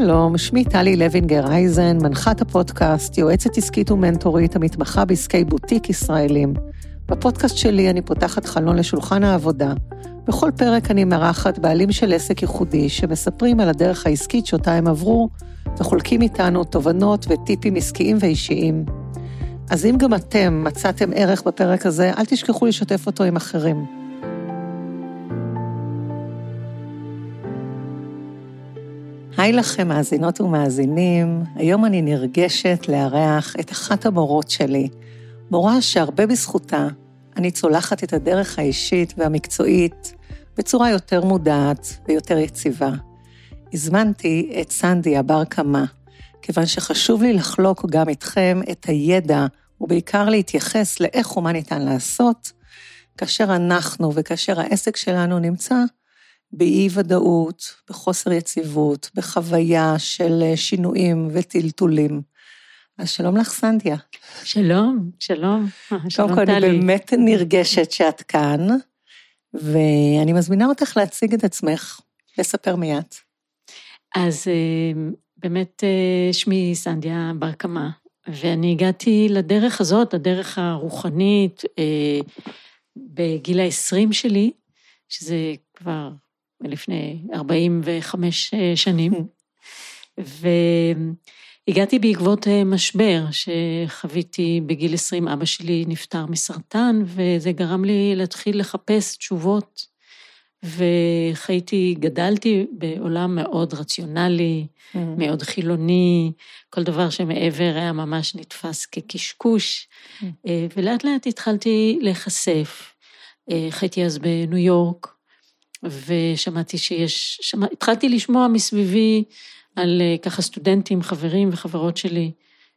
שלום, שמי טלי לוינגר אייזן, מנחת הפודקאסט, יועצת עסקית ומנטורית המתמחה בעסקי בוטיק ישראלים. בפודקאסט שלי אני פותחת חלון לשולחן העבודה. בכל פרק אני מארחת בעלים של עסק ייחודי שמספרים על הדרך העסקית שאותה הם עברו וחולקים איתנו תובנות וטיפים עסקיים ואישיים. אז אם גם אתם מצאתם ערך בפרק הזה, אל תשכחו לשתף אותו עם אחרים. היי לכם, מאזינות ומאזינים. היום אני נרגשת לארח את אחת המורות שלי, מורה שהרבה בזכותה אני צולחת את הדרך האישית והמקצועית בצורה יותר מודעת ויותר יציבה. הזמנתי את סנדי הבר קמה, כיוון שחשוב לי לחלוק גם איתכם את הידע, ובעיקר להתייחס לאיך ומה ניתן לעשות, כאשר אנחנו וכאשר העסק שלנו נמצא באי-ודאות, בחוסר יציבות, בחוויה של שינויים וטלטולים. אז שלום לך, סנדיה. שלום, שלום. קודם כל, אני באמת נרגשת שאת כאן, ואני מזמינה אותך להציג את עצמך, לספר מי את. אז אה, באמת אה, שמי סנדיה בר קמה, ואני הגעתי לדרך הזאת, לדרך הרוחנית, אה, בגיל ה-20 שלי, שזה כבר לפני 45 שנים, והגעתי בעקבות משבר שחוויתי בגיל 20, אבא שלי נפטר מסרטן, וזה גרם לי להתחיל לחפש תשובות וחייתי, גדלתי בעולם מאוד רציונלי, mm. מאוד חילוני, כל דבר שמעבר היה ממש נתפס כקשקוש, mm. ולאט לאט התחלתי להיחשף. אה, חייתי אז בניו יורק, ושמעתי שיש, שמע, התחלתי לשמוע מסביבי על אה, ככה סטודנטים, חברים וחברות שלי,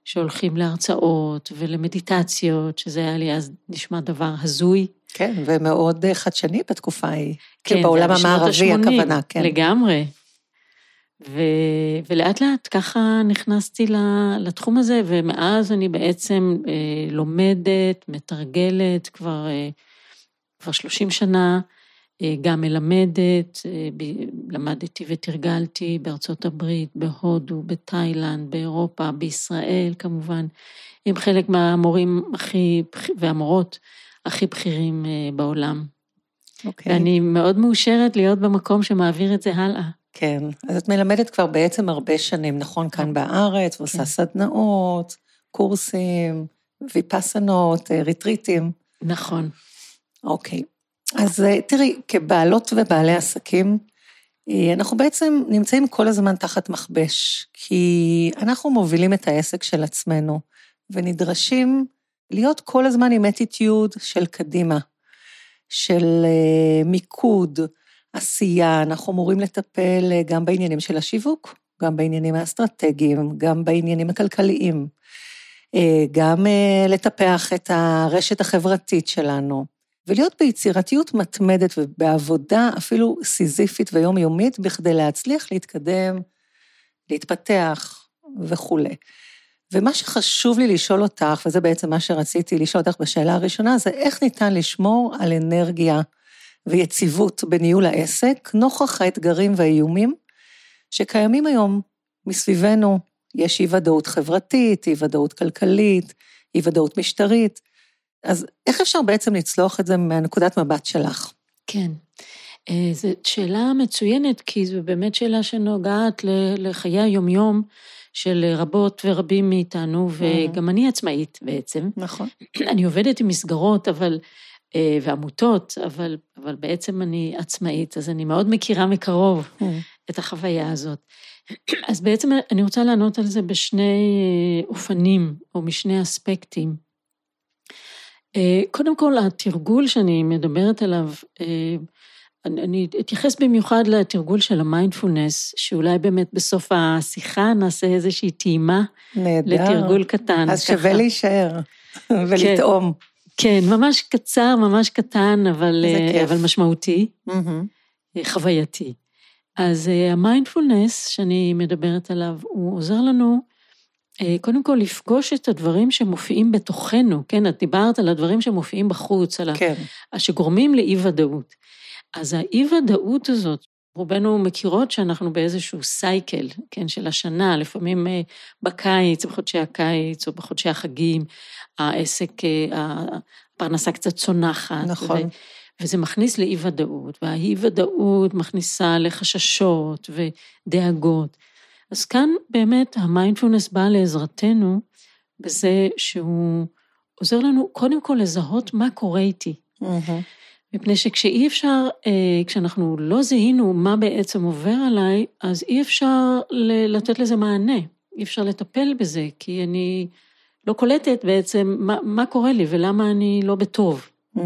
שהולכים להרצאות ולמדיטציות, שזה היה לי אז נשמע דבר הזוי. כן, ומאוד אה, חדשני בתקופה ההיא. כן, בעולם המערבי הכוונה, כן. לגמרי. ו... ולאט לאט ככה נכנסתי לתחום הזה, ומאז אני בעצם אה, לומדת, מתרגלת כבר, כבר 30 שנה, גם מלמדת, אה, למדתי ותרגלתי בארצות הברית, בהודו, בתאילנד, באירופה, בישראל כמובן, עם חלק מהמורים הכי, והמורות הכי בכירים אה, בעולם. אוקיי. Okay. ואני מאוד מאושרת להיות במקום שמעביר את זה הלאה. כן, אז את מלמדת כבר בעצם הרבה שנים, נכון? כאן בארץ, ועושה כן. סדנאות, קורסים, ויפסנות, ריטריטים. נכון. אוקיי. אז אה, תראי, כבעלות ובעלי עסקים, אה, אנחנו בעצם נמצאים כל הזמן תחת מכבש, כי אנחנו מובילים את העסק של עצמנו, ונדרשים להיות כל הזמן עם אטיטיוד של קדימה, של אה, מיקוד, עשייה, אנחנו אמורים לטפל גם בעניינים של השיווק, גם בעניינים האסטרטגיים, גם בעניינים הכלכליים, גם לטפח את הרשת החברתית שלנו. ולהיות ביצירתיות מתמדת ובעבודה אפילו סיזיפית ויומיומית בכדי להצליח להתקדם, להתפתח וכולי. ומה שחשוב לי לשאול אותך, וזה בעצם מה שרציתי לשאול אותך בשאלה הראשונה, זה איך ניתן לשמור על אנרגיה ויציבות בניהול העסק, נוכח האתגרים והאיומים שקיימים היום מסביבנו. יש אי-ודאות חברתית, אי-ודאות כלכלית, אי-ודאות משטרית. אז איך אפשר בעצם לצלוח את זה מהנקודת מבט שלך? כן. אה, זו שאלה מצוינת, כי זו באמת שאלה שנוגעת לחיי היומיום של רבות ורבים מאיתנו, וגם אני עצמאית בעצם. נכון. אני עובדת עם מסגרות, אבל, אה, ועמותות, אבל, אבל בעצם אני עצמאית, אז אני מאוד מכירה מקרוב את החוויה הזאת. אז בעצם אני רוצה לענות על זה בשני אה, אופנים, או משני אספקטים. אה, קודם כל, התרגול שאני מדברת עליו, אה, אני אתייחס במיוחד לתרגול של המיינדפולנס, שאולי באמת בסוף השיחה נעשה איזושהי טעימה. נהדר. לתרגול קטן. אז. שווה להישאר ולטעום. כן, כן, ממש קצר, ממש קטן, אבל, אה, אבל משמעותי, mm-hmm. חווייתי. אז המיינדפולנס שאני מדברת עליו, הוא עוזר לנו קודם כל, לפגוש את הדברים שמופיעים בתוכנו, כן? את דיברת על הדברים שמופיעים בחוץ, על כן. ה... שגורמים לאי-ודאות. אז האי-ודאות הזאת, רובנו מכירות שאנחנו באיזשהו סייקל, כן, של השנה, לפעמים אה, בקיץ, בחודשי הקיץ או בחודשי החגים, העסק, הפרנסה קצת צונחת. נכון. ו- וזה מכניס לאי-ודאות, והאי-ודאות מכניסה לחששות ודאגות. אז כאן באמת המיינדפולנס בא לעזרתנו בזה שהוא עוזר לנו קודם כל לזהות מה קורה איתי. Mm-hmm. מפני שכשאי אפשר, אה, כשאנחנו לא זיהינו מה בעצם עובר עליי, אז אי אפשר לתת לזה מענה, אי אפשר לטפל בזה, כי אני לא קולטת בעצם מה, מה קורה לי ולמה אני לא בטוב. Mm-hmm.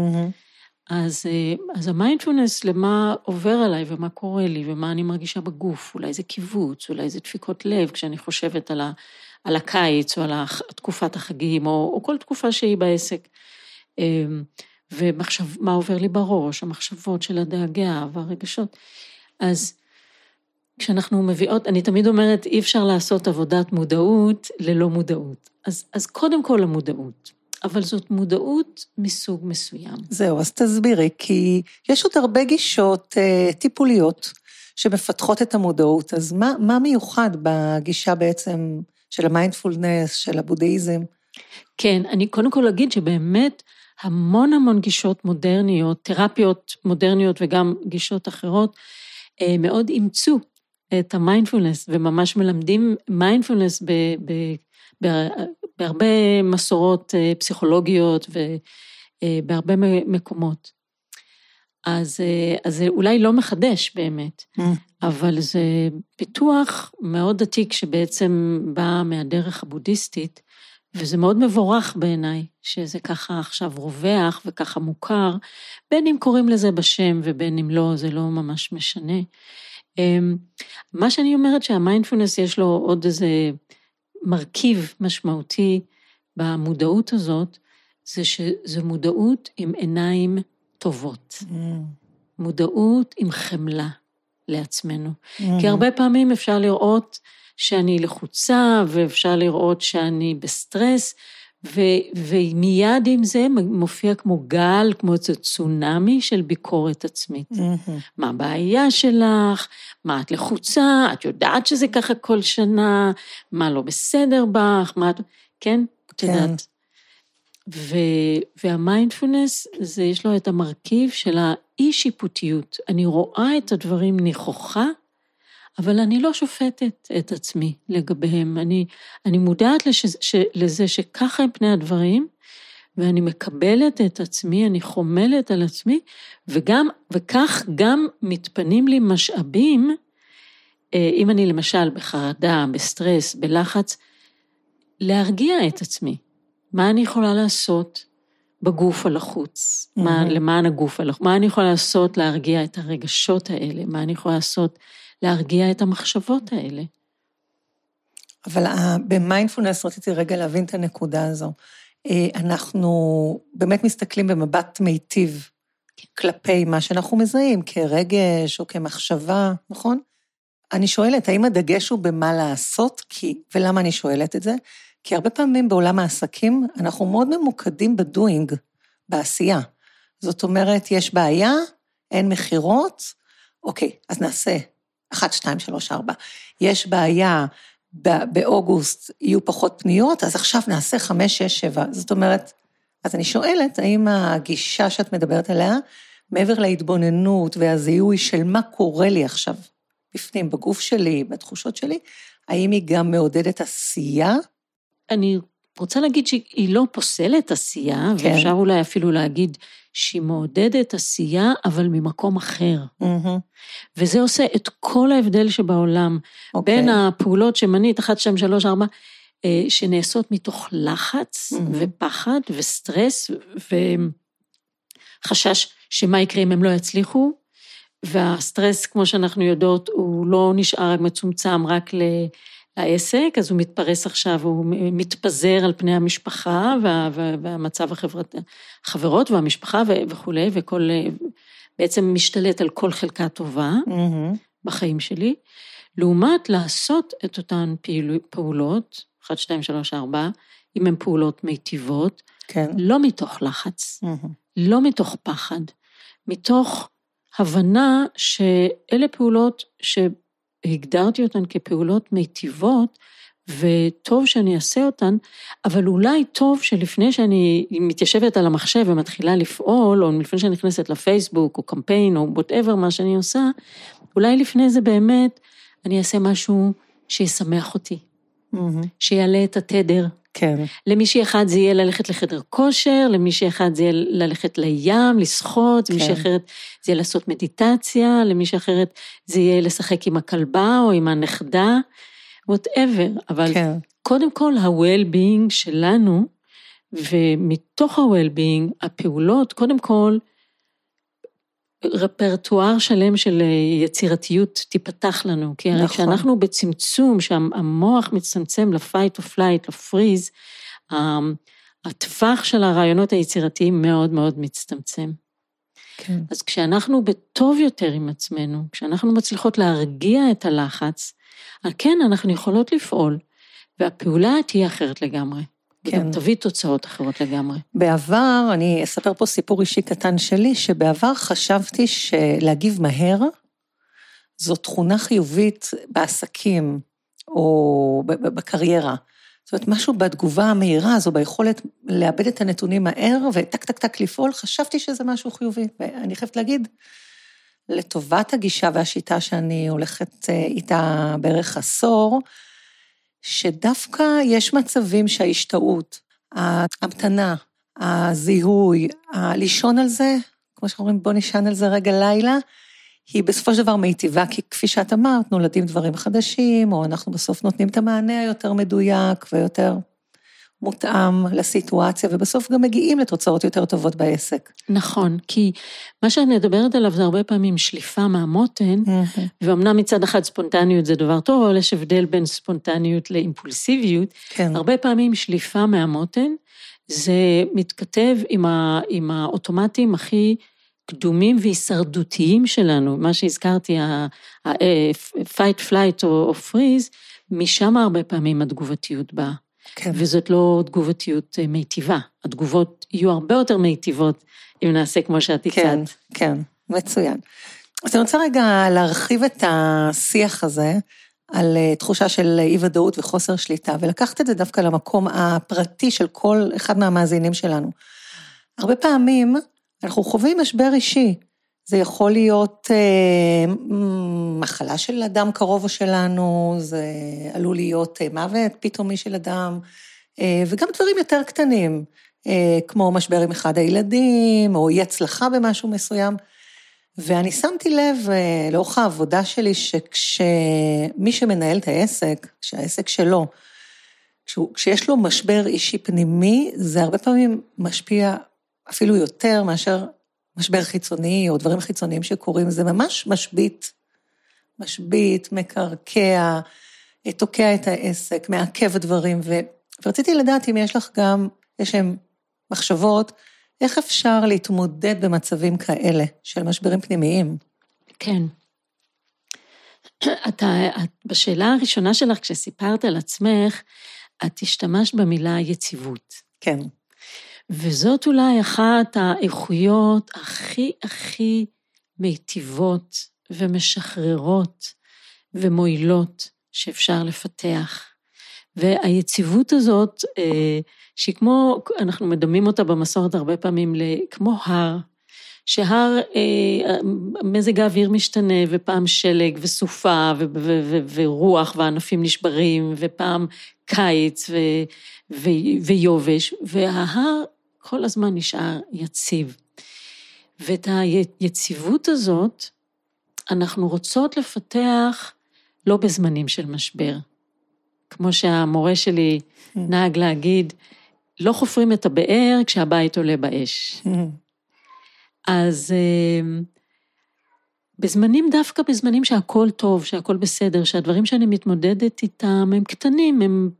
אז, אה, אז המיינדפולנס למה עובר עליי ומה קורה לי ומה אני מרגישה בגוף, אולי זה קיבוץ, אולי זה דפיקות לב כשאני חושבת על, ה, על הקיץ או על תקופת החגים או, או כל תקופה שהיא בעסק. אמ, ומה עובר לי בראש, המחשבות של הדאגה והרגשות. אז כשאנחנו מביאות, אני תמיד אומרת, אי אפשר לעשות עבודת מודעות ללא מודעות. אז, אז קודם כל המודעות. אבל זאת מודעות מסוג מסוים. זהו, אז תסבירי, כי יש עוד הרבה גישות אה, טיפוליות שמפתחות את המודעות, אז מה, מה מיוחד בגישה בעצם של המיינדפולנס, של הבודהיזם? כן, אני קודם כל אגיד שבאמת המון המון גישות מודרניות, תרפיות מודרניות וגם גישות אחרות, אה, מאוד אימצו את המיינדפולנס וממש מלמדים מיינדפולנס ב... ב בהרבה מסורות אה, פסיכולוגיות ובהרבה אה, מקומות. אז, אה, אז זה אולי לא מחדש באמת, mm. אבל זה פיתוח מאוד עתיק שבעצם בא מהדרך הבודהיסטית, וזה מאוד מבורך בעיניי, שזה ככה עכשיו רווח וככה מוכר, בין אם קוראים לזה בשם ובין אם לא, זה לא ממש משנה. אמ, מה שאני אומרת שהמיינדפולנס יש לו עוד איזה מרכיב משמעותי במודעות הזאת, זה שזו מודעות עם עיניים טובות. Mm. מודעות עם חמלה לעצמנו. Mm. כי הרבה פעמים אפשר לראות שאני לחוצה, ואפשר לראות שאני בסטרס, ו, ומיד עם זה מופיע כמו גל, כמו איזה צונאמי של ביקורת עצמית. Mm-hmm. מה הבעיה שלך? מה את לחוצה? את יודעת שזה ככה כל שנה? מה לא בסדר בך? מה את... כן? את כן. יודעת. ו, והמיינדפולנס, זה יש לו את המרכיב של האי-שיפוטיות. אני רואה את הדברים נכוחה, אבל אני לא שופטת את עצמי לגביהם. אני, אני מודעת לש, ש, לזה שככה הם פני הדברים, ואני מקבלת את עצמי, אני חומלת על עצמי, וגם, וכך גם מתפנים לי משאבים, אה, אם אני למשל בחרדה, בסטרס, בלחץ, להרגיע את עצמי. מה אני יכולה לעשות בגוף הלחוץ? Mm-hmm. מה, למען הגוף הלחוץ? מה אני יכולה לעשות להרגיע את הרגשות האלה? מה אני יכולה לעשות להרגיע את המחשבות האלה. אבל במיינדפולנס רציתי רגע להבין את הנקודה הזו. אה, אנחנו באמת מסתכלים במבט מיטיב כלפי מה שאנחנו מזהים, כרגש או כמחשבה, נכון? אני שואלת, האם הדגש הוא במה לעשות? כי, ולמה אני שואלת את זה? כי הרבה פעמים בעולם העסקים אנחנו מאוד ממוקדים בדואינג, בעשייה. זאת אומרת, יש בעיה, אין מכירות, אוקיי, אז נעשה 1, 2, 3, 4. יש בעיה, באוגוסט יהיו פחות פניות, אז עכשיו נעשה 5, 6, 7. זאת אומרת, אז אני שואלת, האם הגישה שאת מדברת עליה, מעבר להתבוננות והזיהוי של מה קורה לי עכשיו בפנים, בגוף שלי, בתחושות שלי, האם היא גם מעודדת עשייה? אני רוצה להגיד שהיא לא פוסלת עשייה, כן. ואפשר אולי אפילו להגיד שהיא מעודדת עשייה, אבל ממקום אחר. Mm-hmm. וזה עושה את כל ההבדל שבעולם, okay. אוקיי. בין הפעולות שמנית, 1, 2, 3, 4, שנעשות מתוך לחץ mm-hmm. ופחד וסטרס וחשש שמה יקרה אם הם לא יצליחו, והסטרס, כמו שאנחנו יודעות, הוא לא נשאר מצומצם רק ל... העסק, אז הוא מתפרס עכשיו, הוא מתפזר על פני המשפחה וה, והמצב החברת, החברות והמשפחה וכולי, וכל, בעצם משתלט על כל חלקה טובה mm-hmm. בחיים שלי, לעומת לעשות את אותן פעול, פעולות, 1, 2, 3, 4, אם הן פעולות מיטיבות, כן. לא מתוך לחץ, mm-hmm. לא מתוך פחד, מתוך הבנה שאלה פעולות שהגדרתי אותן כפעולות מיטיבות, וטוב שאני אעשה אותן, אבל אולי טוב שלפני שאני מתיישבת על המחשב ומתחילה לפעול, או לפני שאני נכנסת לפייסבוק, או קמפיין, או וואטאבר, מה שאני עושה, אולי לפני זה באמת אני אעשה משהו שישמח אותי, מהמם. שיעלה את התדר. כן, למישהי אחד זה יהיה ללכת לחדר כושר, למישהי אחד זה יהיה ללכת לים, לשחות, כן. למישהי אחרת זה יהיה לעשות מדיטציה, למישהי אחרת זה יהיה לשחק עם הכלבה או עם הנכדה, whatever, אבל כן, קודם כל ה-well-being שלנו, ומתוך ה-well-being, הפעולות, קודם כל, רפרטואר שלם של אה, יצירתיות תיפתח לנו, כי הרי נכון. כשאנחנו בצמצום, שהמוח מצטמצם ל-fight או freeze, ה- הטווח של הרעיונות היצירתיים מאוד מאוד מצטמצם. כן, אז כשאנחנו בטוב יותר עם עצמנו, כשאנחנו מצליחות להרגיע את הלחץ, כן, אנחנו יכולות לפעול, והפעולה תהיה אחרת לגמרי. כן. וגם תביא תוצאות אחרות לגמרי. בעבר, אני אספר פה סיפור אישי קטן שלי, שבעבר חשבתי שלהגיב מהר זו תכונה חיובית בעסקים או בקריירה. זאת אומרת, משהו בתגובה המהירה הזו, ביכולת לאבד את הנתונים מהר וטק טק טק לפעול, חשבתי שזה משהו חיובי. ואני חייבת להגיד, לטובת הגישה והשיטה שאני הולכת אה, איתה בערך עשור, שדווקא יש מצבים שההשתאות, ההמתנה, הזיהוי, הלישון על זה, כמו שאומרים, בוא נשען על זה רגע לילה, היא בסופו של דבר מיטיבה, כי כפי שאת אמרת, נולדים דברים חדשים, או אנחנו בסוף נותנים את המענה היותר מדויק ויותר מותאם לסיטואציה, ובסוף גם מגיעים לתוצאות יותר טובות בעסק. נכון, כי מה שאת מדברת עליו זה הרבה פעמים שליפה מהמותן, ואומנם מצד אחד ספונטניות זה דבר טוב, אבל יש הבדל בין ספונטניות לאימפולסיביות. כן, הרבה פעמים שליפה מהמותן, זה מתכתב עם, ה, עם האוטומטים הכי קדומים והישרדותיים שלנו, מה שהזכרתי, ה-fight, flight או freeze, משם הרבה פעמים התגובתיות באה. כן. וזאת לא תגובתיות אה, מיטיבה, התגובות יהיו הרבה יותר מיטיבות אם נעשה כמו שאת כן, הצעת. כן, מצוין. אז אני רוצה רגע להרחיב את השיח הזה על אה, תחושה של אי-ודאות וחוסר שליטה, ולקחת את זה דווקא למקום הפרטי של כל אחד מהמאזינים שלנו. הרבה פעמים אנחנו חווים משבר אישי. זה יכול להיות אה, מחלה של אדם קרוב שלנו, זה עלול להיות אה, מוות פתאומי של אדם, אה, וגם דברים יותר קטנים, אה, כמו משבר עם אחד הילדים, או אי הצלחה במשהו מסוים. ואני שמתי לב אה, לאורך העבודה שלי, שכשמי שמנהל את העסק, כשהעסק שלו, כשהוא, כשיש לו משבר אישי פנימי, זה הרבה פעמים משפיע אפילו יותר מאשר משבר חיצוני או דברים חיצוניים שקורים, זה ממש משבית, משבית, מקרקע, תוקע את העסק, מעכב דברים, ו... ורציתי לדעת אם יש לך גם איזשהן מחשבות, איך אפשר להתמודד במצבים כאלה של משברים פנימיים? כן. אתה, את, בשאלה הראשונה שלך, כשסיפרת על עצמך, את השתמשת במילה יציבות. כן. וזאת אולי אחת האיכויות הכי הכי מיטיבות ומשחררות ומועילות שאפשר לפתח. והיציבות הזאת, אה, שהיא כמו, אנחנו מדמים אותה במסורת הרבה פעמים כמו הר, שהר, אה, מזג האוויר משתנה, ופעם שלג וסופה ו- ו- ו- ורוח וענפים נשברים, ופעם קיץ ו- ו- ויובש, וההר כל הזמן נשאר יציב. ואת היציבות הזאת אנחנו רוצות לפתח לא בזמנים של משבר. כמו שהמורה שלי נהג להגיד, לא חופרים את הבאר כשהבית עולה באש. אז בזמנים, דווקא בזמנים שהכל טוב, שהכל בסדר, שהדברים שאני מתמודדת איתם הם קטנים, הם...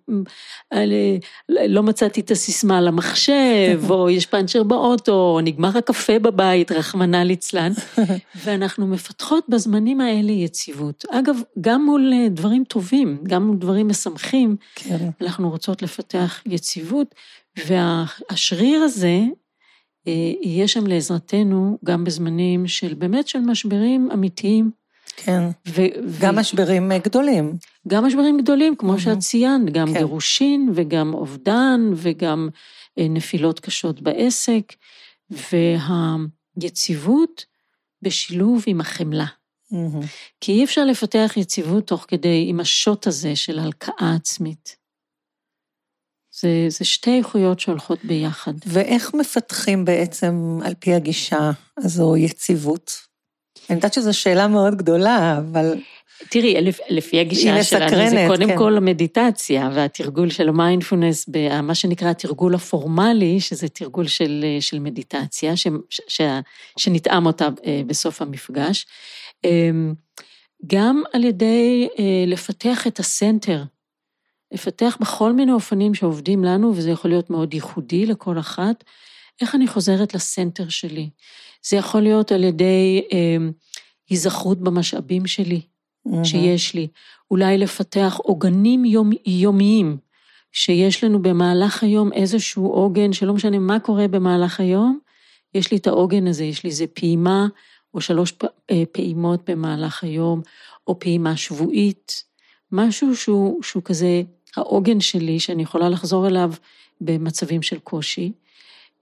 לא מצאתי את הסיסמה למחשב, או יש פאנצ'ר באוטו, או נגמר הקפה בבית, רחמנא ליצלן, ואנחנו מפתחות בזמנים האלה יציבות. אגב, גם מול דברים טובים, גם מול דברים משמחים, כן. אנחנו רוצות לפתח יציבות, והשריר הזה, יהיה שם לעזרתנו גם בזמנים של באמת של משברים אמיתיים. כן, ו- גם ו- משברים גדולים. גם משברים גדולים, כמו mm-hmm. שאת ציינת, גם כן. גירושין וגם אובדן וגם נפילות קשות בעסק, והיציבות בשילוב עם החמלה. Mm-hmm. כי אי אפשר לפתח יציבות תוך כדי עם השוט הזה של הלקאה עצמית. זה, זה שתי איכויות שהולכות ביחד. ואיך מפתחים בעצם, על פי הגישה הזו, יציבות? אני יודעת שזו שאלה מאוד גדולה, אבל... תראי, לפי הגישה שלנו, זה קודם כן. כל המדיטציה והתרגול של המיינדפולנס, מה שנקרא התרגול הפורמלי, שזה תרגול של, של מדיטציה, ש, ש, שנטעם אותה אה, בסוף המפגש. אמ, גם על ידי אה, לפתח את הסנטר, לפתח בכל מיני אופנים שעובדים לנו, וזה יכול להיות מאוד ייחודי לכל אחת, איך אני חוזרת לסנטר שלי. זה יכול להיות על ידי אה, היזכרות במשאבים שלי, mm-hmm. שיש לי. אולי לפתח עוגנים יום, יומיים, שיש לנו במהלך היום איזשהו עוגן, שלא משנה מה קורה במהלך היום, יש לי את העוגן הזה, יש לי איזה פעימה או שלוש אה, פעימות במהלך היום, או פעימה שבועית, משהו שהוא, שהוא כזה העוגן שלי, שאני יכולה לחזור אליו במצבים של קושי.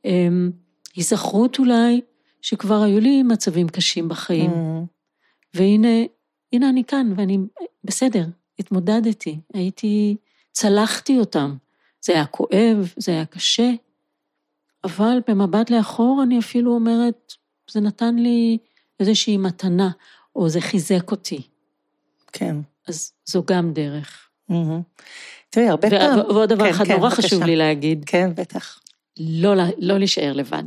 אמ, היזכרות אולי שכבר היו לי מצבים קשים בחיים, mm. והנה, הנה אני כאן, ואני בסדר, התמודדתי, הייתי, צלחתי אותם. זה היה כואב, זה היה קשה, אבל במבט לאחור אני אפילו אומרת, זה נתן לי איזושהי מתנה, או זה חיזק אותי. כן. אז זו גם דרך. תראי, הרבה פעמים... ועוד דבר כן, אחד כן, נורא. חשוב לי להגיד. כן, בטח. לא, לא להישאר לבד.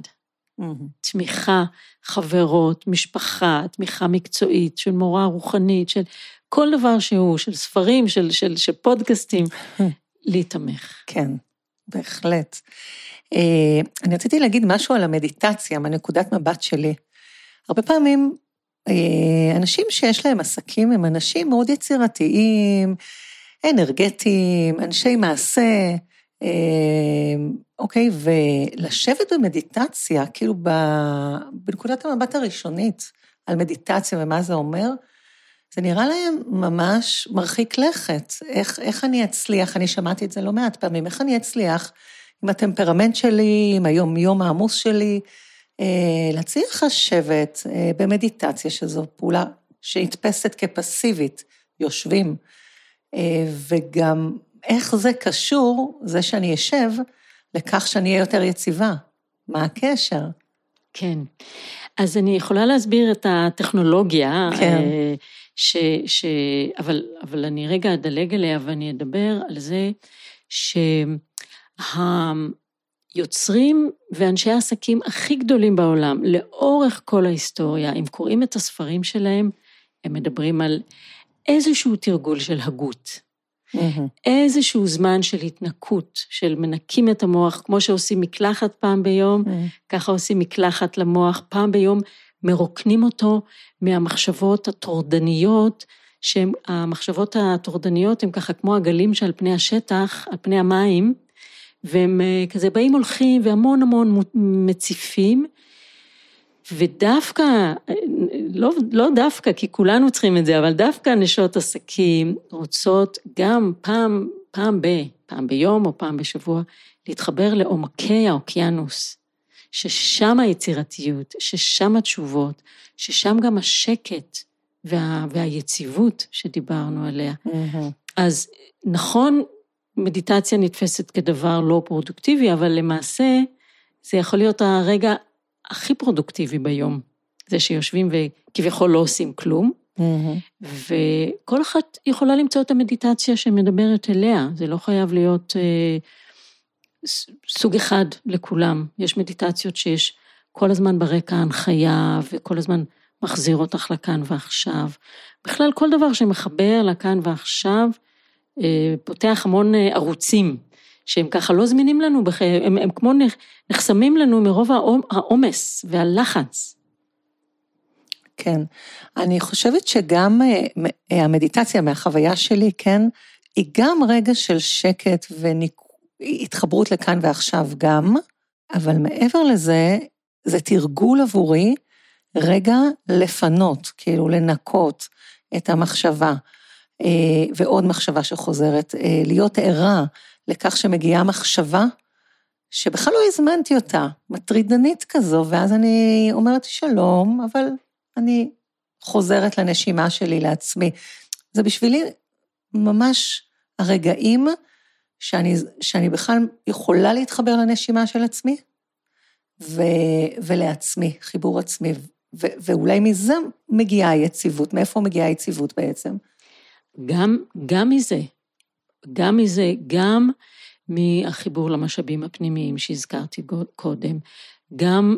תמיכה, חברות, משפחה, תמיכה מקצועית, של מורה רוחנית, של כל דבר שהוא, של ספרים, של, של, של פודקאסטים, להתמך. כן, בהחלט. אה, אני רציתי להגיד משהו על המדיטציה, מנקודת מבט שלי. הרבה פעמים אה, אנשים שיש להם עסקים הם אנשים מאוד יצירתיים, אנרגטיים, אנשי מעשה, אה, אוקיי, ולשבת במדיטציה, כאילו בנקודת המבט הראשונית על מדיטציה ומה זה אומר, זה נראה להם ממש מרחיק לכת. איך, איך אני אצליח, אני שמעתי את זה לא מעט פעמים, איך אני אצליח עם הטמפרמנט שלי, עם היום-יום העמוס שלי, אה, להצליח לשבת אה, במדיטציה, שזו פעולה שנתפסת כפסיבית, יושבים, וגם איך זה קשור, זה שאני אשב, לכך שאני אהיה יותר יציבה. מה הקשר? כן. אז אני יכולה להסביר את הטכנולוגיה, כן. ש, ש, אבל, אבל אני רגע אדלג עליה ואני אדבר על זה שה... יוצרים ואנשי העסקים הכי גדולים בעולם, לאורך כל ההיסטוריה, אם קוראים את הספרים שלהם, הם מדברים על איזשהו תרגול של הגות. Mm-hmm. איזשהו זמן של התנקות, של מנקים את המוח, כמו שעושים מקלחת פעם ביום, mm-hmm. ככה עושים מקלחת למוח פעם ביום, מרוקנים אותו מהמחשבות הטורדניות, שהמחשבות הטורדניות הן ככה כמו הגלים שעל פני השטח, על פני המים, והם אה, כזה באים הולכים והמון המון מציפים, ודווקא, לא, לא דווקא, כי כולנו צריכים את זה, אבל דווקא נשות עסקים רוצות גם פעם, פעם ב, פעם ביום או פעם בשבוע, להתחבר לעומקי האוקיינוס, ששם היצירתיות, ששם התשובות, ששם גם השקט וה, והיציבות שדיברנו עליה. Mm-hmm. אז נכון, מדיטציה נתפסת כדבר לא פרודוקטיבי, אבל למעשה זה יכול להיות הרגע הכי פרודוקטיבי ביום. זה שיושבים וכביכול לא עושים כלום, mm-hmm. וכל אחת יכולה למצוא את המדיטציה שמדברת אליה, זה לא חייב להיות אה, סוג אחד לכולם. יש מדיטציות שיש כל הזמן ברקע הנחיה, וכל הזמן מחזיר אותך לכאן ועכשיו. בכלל, כל דבר שמחבר לכאן ועכשיו, אה, פותח המון אה, ערוצים, שהם ככה לא זמינים לנו, הם, הם כמו נחסמים לנו מרוב העומס והלחץ. כן, אני חושבת שגם אה, המדיטציה מהחוויה שלי, כן, היא גם רגע של שקט והתחברות לכאן ועכשיו גם, אבל מעבר לזה, זה תרגול עבורי רגע לפנות, כאילו לנקות את המחשבה, אה, ועוד מחשבה שחוזרת, אה, להיות ערה לכך שמגיעה מחשבה שבכלל לא הזמנתי אותה, מטרידנית כזו, ואז אני אומרת שלום, אבל אני חוזרת לנשימה שלי, לעצמי. זה בשבילי ממש הרגעים שאני, שאני בכלל יכולה להתחבר לנשימה של עצמי, ו, ולעצמי, חיבור עצמי. ו, ואולי מזה מגיעה היציבות. מאיפה מגיעה היציבות בעצם? גם, גם מזה, גם מזה, גם מהחיבור למשאבים הפנימיים שהזכרתי קודם, גם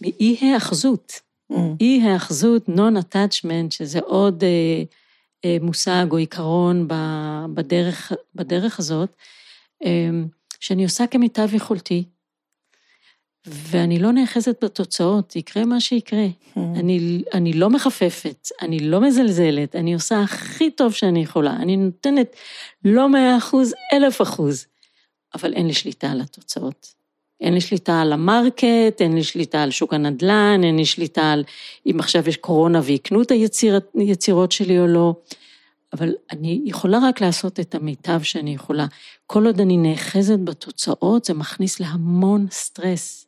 מאי-היאחזות. Mm. אי-היאחזות, non-attachment, שזה עוד אה, אה, מושג או עיקרון בדרך, בדרך הזאת, אה, שאני עושה כמיטב יכולתי, ואני לא נאחזת בתוצאות, יקרה מה שיקרה. Mm. אני, אני לא מחפפת, אני לא מזלזלת, אני עושה הכי טוב שאני יכולה, אני נותנת לא מאה אחוז, אלף אחוז, אבל אין לי שליטה על התוצאות. אין לי שליטה על המרקט, אין לי שליטה על שוק הנדל"ן, אין לי שליטה על אם עכשיו יש קורונה ויקנו את היצירות שלי או לא, אבל אני יכולה רק לעשות את המיטב שאני יכולה. כל עוד אני נאחזת בתוצאות, זה מכניס להמון סטרס.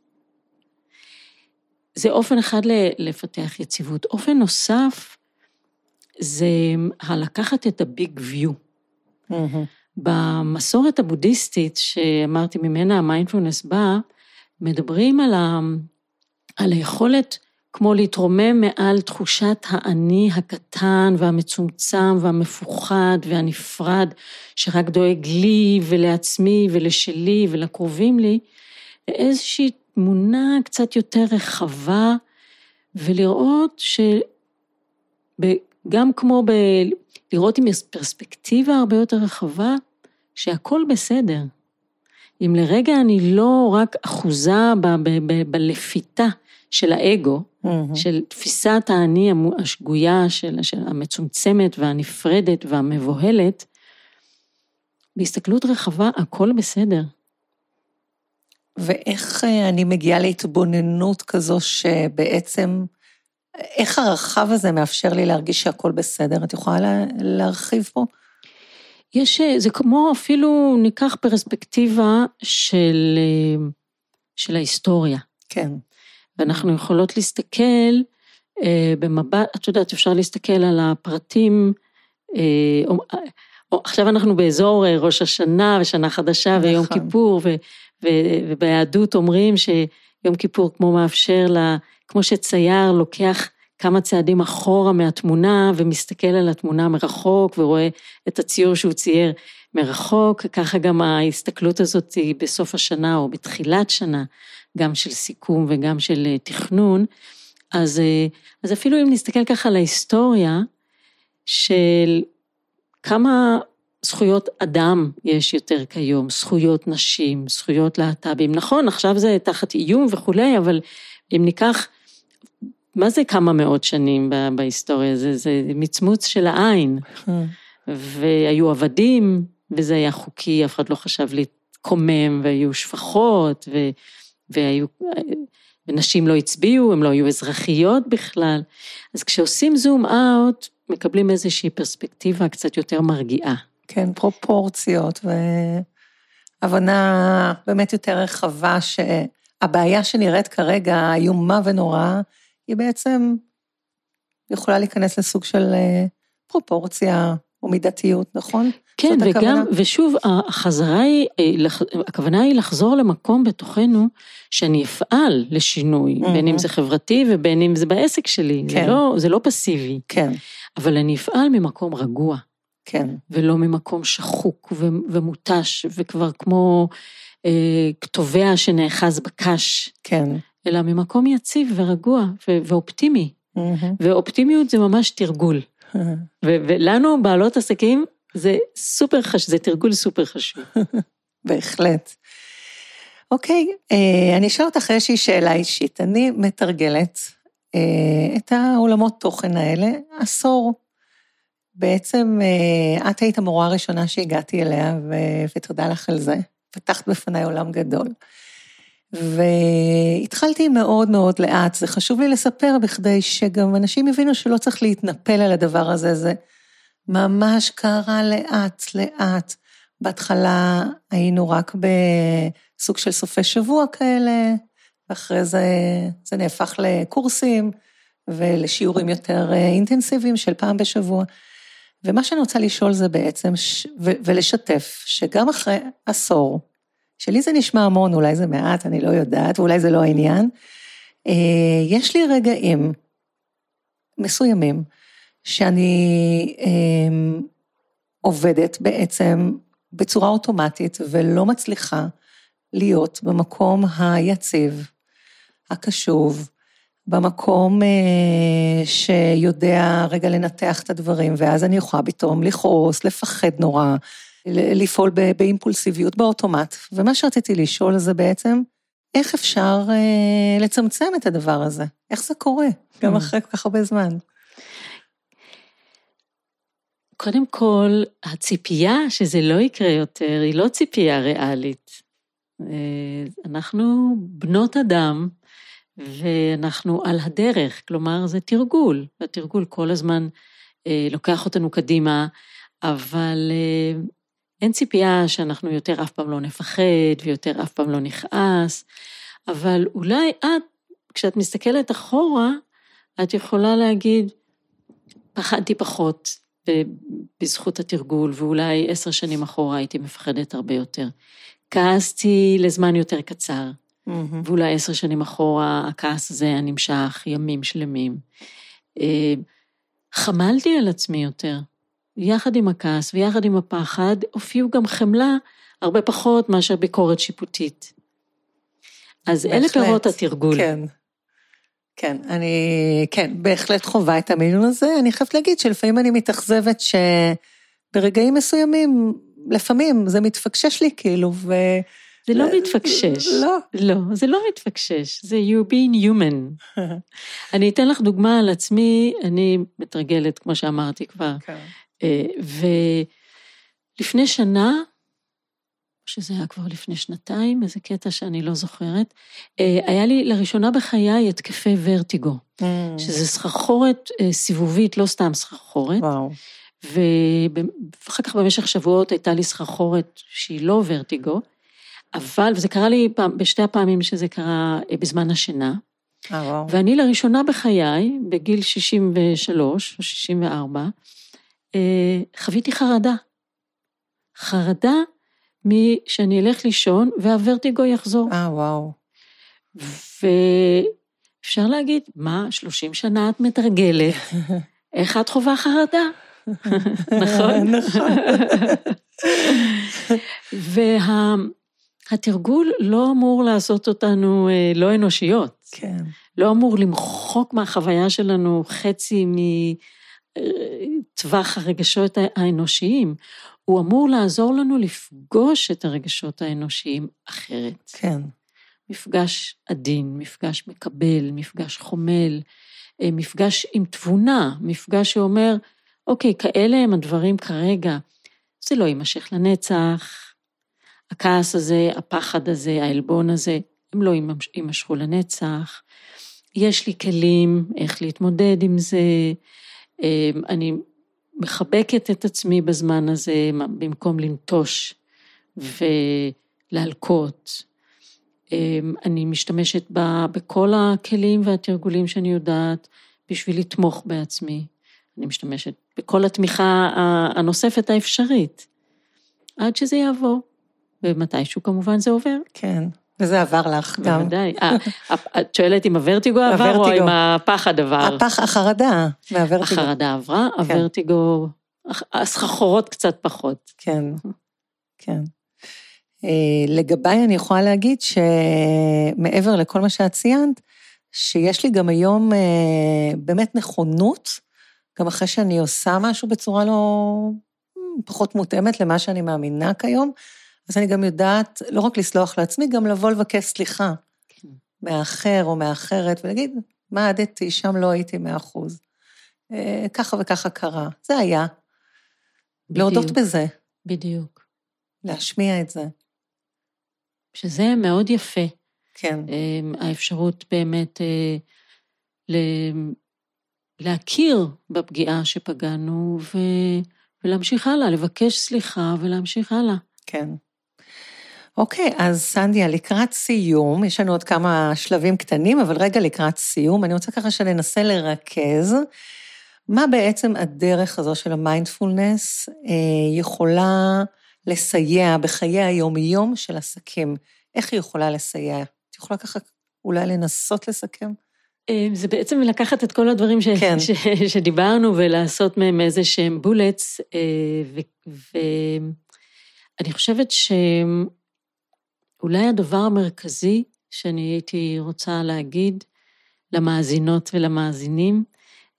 זה אופן אחד לפתח יציבות. אופן נוסף, זה הלקחת את ה big view. Mm-hmm. במסורת הבודהיסטית, שאמרתי ממנה המיינדפולנס בא, מדברים על, ה, על היכולת כמו להתרומם מעל תחושת האני הקטן והמצומצם והמפוחד והנפרד, שרק דואג לי ולעצמי ולשלי ולקרובים לי, לאיזושהי תמונה קצת יותר רחבה, ולראות שגם כמו ב... לראות עם פרספקטיבה הרבה יותר רחבה, שהכל בסדר. אם לרגע אני לא רק אחוזה ב- ב- ב- בלפיתה של האגו, mm-hmm. של תפיסת האני השגויה, של, של המצומצמת והנפרדת והמבוהלת, בהסתכלות רחבה הכל בסדר. ואיך אה, אני מגיעה להתבוננות כזו שבעצם, איך הרחב הזה מאפשר לי להרגיש שהכל בסדר? את יכולה לה, להרחיב פה? יש, אה, זה כמו אפילו, ניקח פרספקטיבה של, אה, של ההיסטוריה. כן. ואנחנו יכולות להסתכל במבט, את יודעת, אפשר להסתכל על הפרטים, או, או, עכשיו אנחנו באזור ראש השנה ושנה חדשה נכון. ויום כיפור, ו, וביהדות אומרים שיום כיפור כמו מאפשר לה, כמו שצייר לוקח כמה צעדים אחורה מהתמונה ומסתכל על התמונה מרחוק ורואה את הציור שהוא צייר מרחוק, ככה גם ההסתכלות הזאת היא בסוף השנה או בתחילת שנה, גם של סיכום וגם של אה, תכנון. אז, אה, אז אפילו אם נסתכל ככה על ההיסטוריה של כמה זכויות אדם יש יותר כיום, זכויות נשים, זכויות להט"בים. נכון, עכשיו זה תחת איום וכולי, אבל אם ניקח, מה זה כמה מאות שנים בהיסטוריה? זה, זה מצמוץ של העין. והיו עבדים, וזה היה חוקי, אף אחד לא חשב להתקומם, והיו שפחות, ו, והיו... ונשים לא הצביעו, הן לא היו אזרחיות בכלל. אז כשעושים זום אאוט, מקבלים איזושהי פרספקטיבה קצת יותר מרגיעה. כן, פרופורציות והבנה באמת יותר רחבה שהבעיה שנראית כרגע איומה ונוראה, היא בעצם יכולה להיכנס לסוג של אה, פרופורציה או מידתיות, נכון? כן, וגם, הכוונה? ושוב, החזרה היא, אה, הכוונה היא לחזור למקום בתוכנו שאני אפעל לשינוי, mm-hmm. בין אם זה חברתי ובין אם זה בעסק שלי, כן. זה, לא, זה לא פסיבי. כן. אבל אני אפעל ממקום רגוע. כן. ולא ממקום שחוק ומותש, וכבר כמו אה, תובע שנאחז בקש. כן. אלא ממקום יציב ורגוע ואופטימי. Mm-hmm. ואופטימיות זה ממש תרגול. ולנו, בעלות עסקים, זה סופר חשוב, זה תרגול סופר חשוב. בהחלט. אוקיי, אה, אני אשאל אותך איזושהי שאלה אישית. אני מתרגלת אה, את העולמות תוכן האלה עשור. בעצם אה, את היית המורה הראשונה שהגעתי אליה, ו... ותודה לך על זה. פתחת בפניי עולם גדול. והתחלתי מאוד מאוד לאט, זה חשוב לי לספר בכדי שגם אנשים יבינו שלא צריך להתנפל על הדבר הזה, זה ממש קרה לאט, לאט. בהתחלה היינו רק בסוג של סופי שבוע כאלה, ואחרי זה זה נהפך לקורסים ולשיעורים יותר אה, אינטנסיביים של פעם בשבוע. ומה שאני רוצה לשאול זה בעצם, ש... ו... ולשתף, שגם אחרי עשור, שלי זה נשמע המון, אולי זה מעט, אני לא יודעת, ואולי זה לא העניין, אה, יש לי רגעים מסוימים שאני אה, עובדת בעצם בצורה אוטומטית ולא מצליחה להיות במקום היציב, הקשוב, במקום אה, שיודע רגע לנתח את הדברים, ואז אני יכולה פתאום לכעוס, לפחד נורא, לפעול באימפולסיביות, באוטומט. ומה שרציתי לשאול זה בעצם, איך אפשר אה, לצמצם את הדבר הזה? איך זה קורה, גם mm. אחרי כל כך הרבה זמן? קודם כל, הציפייה שזה לא יקרה יותר, היא לא ציפייה ריאלית. אה, אנחנו בנות אדם, ואנחנו על הדרך, כלומר זה תרגול, והתרגול כל הזמן אה, לוקח אותנו קדימה, אבל אה, אין ציפייה שאנחנו יותר אף פעם לא נפחד ויותר אף פעם לא נכעס, אבל אולי את, כשאת מסתכלת אחורה, את יכולה להגיד, פחדתי פחות בזכות התרגול, ואולי עשר שנים אחורה הייתי מפחדת הרבה יותר. כעסתי לזמן יותר קצר. Mm-hmm. ואולי עשר שנים אחורה הכעס הזה נמשך ימים שלמים. אה, חמלתי על עצמי יותר. יחד עם הכעס ויחד עם הפחד הופיעו גם חמלה הרבה פחות מאשר ביקורת שיפוטית. אז בהחלט, אלה פירות התרגול. כן. כן, אני, כן, בהחלט חווה את המינון הזה. אני חייבת להגיד שלפעמים אני מתאכזבת שברגעים מסוימים, לפעמים זה מתפקשש לי כאילו, ו... זה לא מתפקשש. לא. לא, זה לא מתפקשש, זה you being human. אני אתן לך דוגמה על עצמי, אני מתרגלת, כמו שאמרתי כבר. כן. אה, ולפני שנה, שזה היה כבר לפני שנתיים, איזה קטע שאני לא זוכרת, אה, היה לי לראשונה בחיי התקפי ורטיגו, mm. שזה סחרחורת אה, סיבובית, לא סתם סחרחורת. וואו. ואחר כך במשך שבועות הייתה לי סחרחורת שהיא לא ורטיגו, אבל, וזה קרה לי פעם, בשתי הפעמים שזה קרה אה, בזמן השינה. אה, וואו. ואני לראשונה בחיי, בגיל 63 או 64, אה, חוויתי חרדה. חרדה משאני אלך לישון והוורטיגו יחזור. אה, וואו. ואפשר להגיד, מה, 30 שנה את מתרגלת, איך את חווה חרדה? נכון? נכון. וה... התרגול לא אמור לעשות אותנו אה, לא אנושיות. כן. לא אמור למחוק מהחוויה שלנו חצי מטווח הרגשות האנושיים. הוא אמור לעזור לנו לפגוש את הרגשות האנושיים אחרת. כן. מפגש עדין, מפגש מקבל, מפגש חומל, אה, מפגש עם תבונה, מפגש שאומר, אוקיי, כאלה הם הדברים כרגע. זה לא יימשך לנצח, הכעס הזה, הפחד הזה, העלבון הזה, הם לא יימשכו לנצח. יש לי כלים איך להתמודד עם זה, אמ, אני מחבקת את עצמי בזמן הזה, במקום לנטוש ולהלקות. אמ, אני משתמשת בכל הכלים והתרגולים שאני יודעת בשביל לתמוך בעצמי. אני משתמשת בכל התמיכה הנוספת האפשרית, עד שזה יעבור. ומתישהו כמובן זה עובר. כן, וזה עבר לך גם. בוודאי. אה, את שואלת אם הוורטיגו עבר או אם הפחד עבר? הפח, החרדה מהוורטיגו. החרדה עברה, כן. הוורטיגו, הסחרחורות קצת פחות. כן, כן. אה, לגביי אני יכולה להגיד שמעבר לכל מה שאת ציינת, שיש לי גם היום אה, באמת נכונות, גם אחרי שאני עושה משהו בצורה לא... פחות מותאמת למה שאני מאמינה כיום, אז אני גם יודעת לא רק לסלוח לעצמי, גם לבוא לבקש סליחה כן. מהאחר או מהאחרת, ולהגיד, מה עדתי, שם לא הייתי מאה אחוז. אה, ככה וככה קרה. זה היה. בדיוק. להודות בזה. בדיוק. להשמיע את זה. שזה מאוד יפה. כן. האפשרות באמת להכיר בפגיעה שפגענו ו... ולהמשיך הלאה, לבקש סליחה ולהמשיך הלאה. כן. אוקיי, אז סנדיה, לקראת סיום, יש לנו עוד כמה שלבים קטנים, אבל רגע לקראת סיום, אני רוצה ככה שננסה לרכז מה בעצם הדרך הזו של המיינדפולנס אה, יכולה לסייע בחיי היום-יום של עסקים. איך היא יכולה לסייע? את יכולה ככה אולי לנסות לסכם? אה, זה בעצם לקחת את כל הדברים ש... כן. ש... שדיברנו ולעשות מהם איזה שהם בולטס, אה, ואני חושבת שאולי הדבר המרכזי שאני הייתי רוצה להגיד למאזינות ולמאזינים,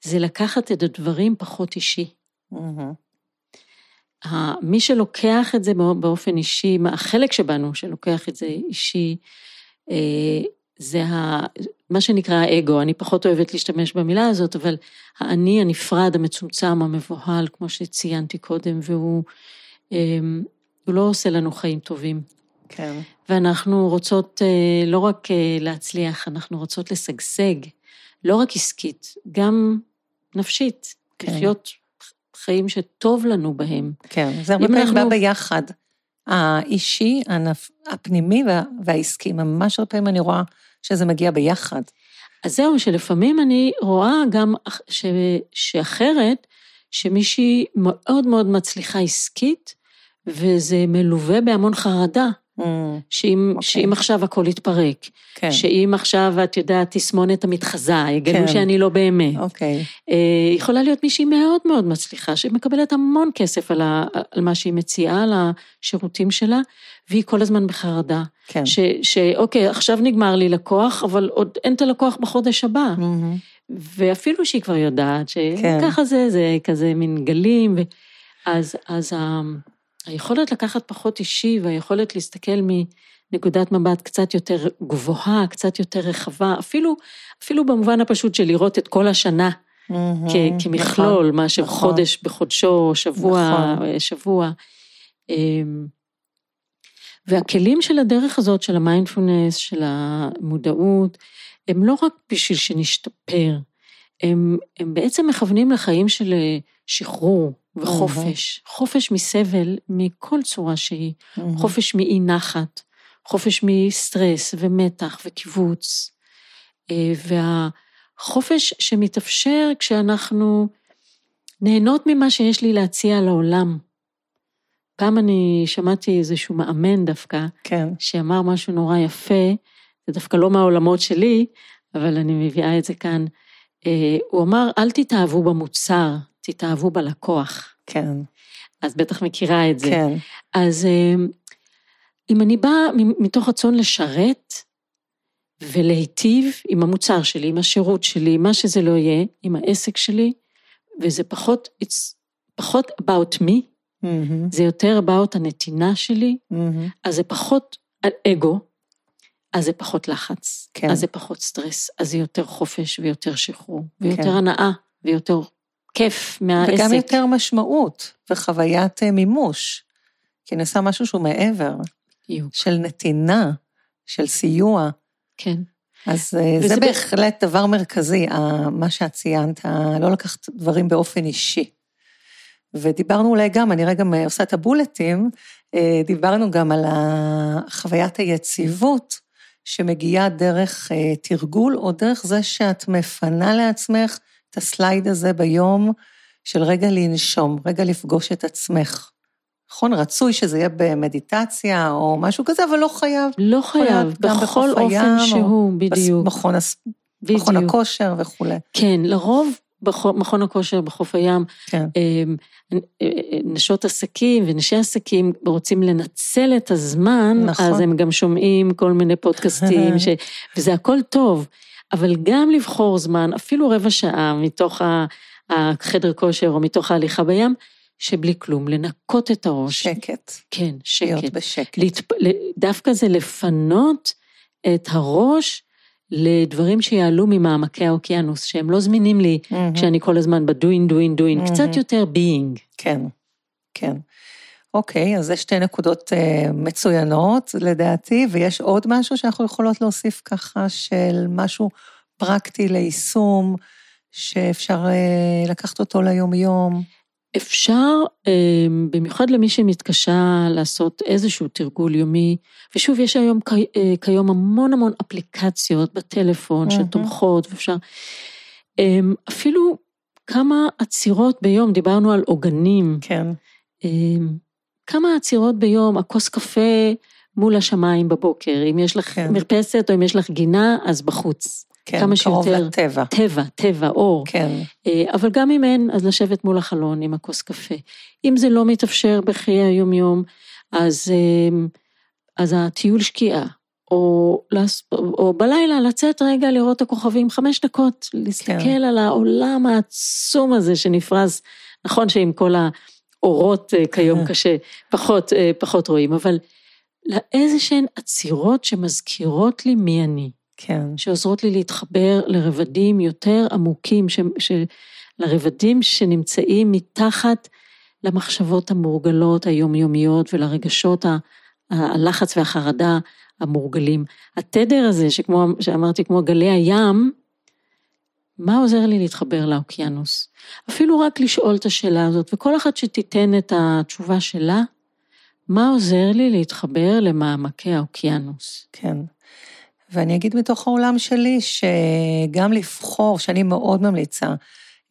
זה לקחת את הדברים פחות אישי. Mm-hmm. מי שלוקח את זה באופן אישי, החלק שבנו שלוקח את זה אישי, אה, זה ה, מה שנקרא האגו, אני פחות אוהבת להשתמש במילה הזאת, אבל האני הנפרד, המצומצם, המבוהל, כמו שציינתי קודם, והוא אמ, לא עושה לנו חיים טובים. כן. ואנחנו רוצות אה, לא רק אה, להצליח, אנחנו רוצות לשגשג, לא רק עסקית, גם נפשית, כן. לחיות חיים שטוב לנו בהם. כן, זה הרבה פעמים אנחנו... בא ביחד. האישי, הפנימי והעסקי, ממש הרבה פעמים אני רואה שזה מגיע ביחד. אז זהו, שלפעמים אני רואה גם ש, שאחרת, שמישהי מאוד מאוד מצליחה עסקית, וזה מלווה בהמון חרדה. Mm, שאם, okay. שאם עכשיו הכל יתפרק, כן. שאם עכשיו, את יודעת, תסמונת המתחזה, יגלו כן. שאני לא באמת. אוקיי. Okay. אה, יכולה להיות מישהי מאוד מאוד מצליחה, שמקבלת המון כסף על, ה, על מה שהיא מציעה, על השירותים שלה, והיא כל הזמן בחרדה. כן. שאוקיי, עכשיו נגמר לי לקוח, אבל עוד אין את הלקוח בחודש הבא. Mm-hmm. ואפילו שהיא כבר יודעת שככה כן. זה, זה כזה מין גלים, ו... אז, אז היכולת לקחת פחות אישי והיכולת להסתכל מנקודת מבט קצת יותר גבוהה, קצת יותר רחבה, אפילו, אפילו במובן הפשוט של לראות את כל השנה mm-hmm, כמכלול, נכון, מאשר נכון. חודש בחודשו, שבוע, נכון. שבוע. אמ, והכלים של הדרך הזאת, של המיינדפולנס, של המודעות, הם לא רק בשביל שנשתפר, הם, הם בעצם מכוונים לחיים של שחרור, וחופש, mm-hmm. חופש מסבל מכל צורה שהיא, mm-hmm. חופש מאי נחת, חופש מסטרס ומתח וקיבוץ, אה, והחופש שמתאפשר כשאנחנו נהנות ממה שיש לי להציע לעולם. פעם אני שמעתי איזשהו מאמן דווקא, כן. שאמר משהו נורא יפה, זה דווקא לא מהעולמות שלי, אבל אני מביאה את זה כאן. אה, הוא אמר, אל תתאהבו במוצר, תתאהבו בלקוח. כן. אז בטח מכירה את זה. כן. אז אה, אם אני באה מתוך רצון לשרת ולהיטיב עם המוצר שלי, עם השירות שלי, מה שזה לא יהיה, עם העסק שלי, וזה פחות, it's פחות about me, mm-hmm. זה יותר about הנתינה שלי, mm-hmm. אז זה פחות אגו, אז זה פחות לחץ, כן. אז זה פחות סטרס, אז זה יותר חופש ויותר שחרור, ויותר כן. הנאה, ויותר כיף מהעסק. וגם יותר משמעות וחוויית אה, מימוש. כי אני עושה משהו שהוא מעבר. בדיוק. של נתינה, של סיוע. כן. אז אה, זה בהחלט דבר מרכזי, מה שאת ציינת, לא לקחת דברים באופן אישי. ודיברנו אולי גם, אני רגע עושה את הבולטים, אה, דיברנו גם על חוויית היציבות שמגיעה דרך תרגול, או דרך זה שאת מפנה לעצמך את הסלייד הזה ביום של רגע לנשום, רגע לפגוש את עצמך. נכון, רצוי שזה יהיה במדיטציה או משהו כזה, אבל לא חייב. לא חייב, בכל אופן שהוא, בדיוק. מכון. בדיוק. מכון הכושר וכולי. כן, לרוב מכון הכושר בחוף הים, כן. אמ, נשות עסקים ונשי עסקים רוצים לנצל את הזמן, נכון. אז הם גם שומעים כל מיני פודקאסטים, ש... וזה הכל טוב. אבל גם לבחור זמן, אפילו רבע שעה מתוך החדר כושר או מתוך ההליכה בים, שבלי כלום, לנקות את הראש. שקט. כן, שקט. להיות בשקט. להתפ... דווקא זה לפנות את הראש לדברים שיעלו ממעמקי האוקיינוס, שהם לא זמינים לי mm-hmm. כשאני כל הזמן בדוין, דוין, דוין, mm-hmm. קצת יותר being. כן, כן. אוקיי, אז זה שתי נקודות uh, מצוינות לדעתי, ויש עוד משהו שאנחנו יכולות להוסיף ככה של משהו פרקטי ליישום, שאפשר uh, לקחת אותו ליום-יום. אפשר, אה, במיוחד למי שמתקשה לעשות איזשהו תרגול יומי, ושוב, יש היום אה, כיום המון המון אפליקציות בטלפון mm-hmm. שתומכות, ואפשר, אה, אפילו כמה עצירות ביום, דיברנו על עוגנים. כן. כמה עצירות ביום, הכוס קפה מול השמיים בבוקר, אם יש לך כן. מרפסת או אם יש לך גינה, אז בחוץ. כן, כמה קרוב שיותר, לטבע. טבע, טבע, אור. כן. אה, אבל גם אם אין, אז לשבת מול החלון עם הכוס קפה. אם זה לא מתאפשר בחיי היום-יום, אז, אה, אז הטיול שקיעה, או, או בלילה לצאת רגע לראות את הכוכבים חמש דקות, להסתכל כן. על העולם העצום הזה שנפרס. נכון שעם כל אה, כיום קשה, פחות, פחות רואים, אבל לאיזה שהן עצירות שמזכירות לי מי אני. כן. שעוזרות לי להתחבר לרבדים יותר עמוקים, ש, ש, לרבדים שנמצאים מתחת למחשבות המורגלות היומיומיות ולרגשות ה, הלחץ והחרדה המורגלים. התדר הזה, שכמו שאמרתי, כמו גלי הים, מה עוזר לי להתחבר לאוקיינוס? אפילו רק לשאול את השאלה הזאת, וכל אחת שתיתן את התשובה שלה, מה עוזר לי להתחבר למעמקי האוקיינוס? כן. ואני אגיד מתוך העולם שלי, שגם לבחור, שאני מאוד ממליצה,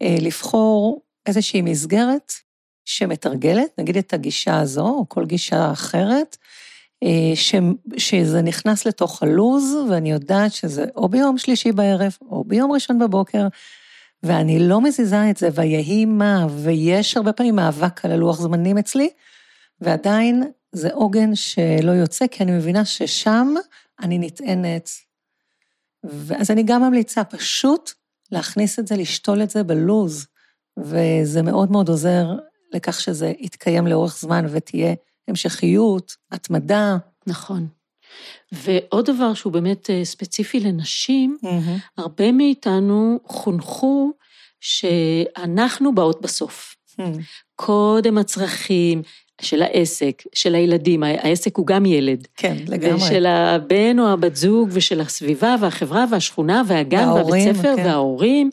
אה, לבחור איזושהי מסגרת שמתרגלת, נגיד את הגישה הזו, או כל גישה אחרת, ש, שזה נכנס לתוך הלוז, ואני יודעת שזה או ביום שלישי בערב, או ביום ראשון בבוקר, ואני לא מזיזה את זה, ויהי מה, ויש הרבה פעמים מאבק על הלוח זמנים אצלי, ועדיין זה עוגן שלא יוצא, כי אני מבינה ששם אני נטענת. אז אני גם ממליצה פשוט להכניס את זה, לשתול את זה בלוז, וזה מאוד מאוד עוזר לכך שזה יתקיים לאורך זמן ותהיה המשכיות, התמדה. נכון. ועוד דבר שהוא באמת אה, ספציפי לנשים, mm-hmm. הרבה מאיתנו חונכו שאנחנו באות בסוף. Mm-hmm. קודם הצרכים, של העסק, של הילדים, העסק הוא גם ילד. כן, לגמרי. ושל הבן או הבת זוג ושל הסביבה והחברה והשכונה והגן והבית ספר כן. וההורים.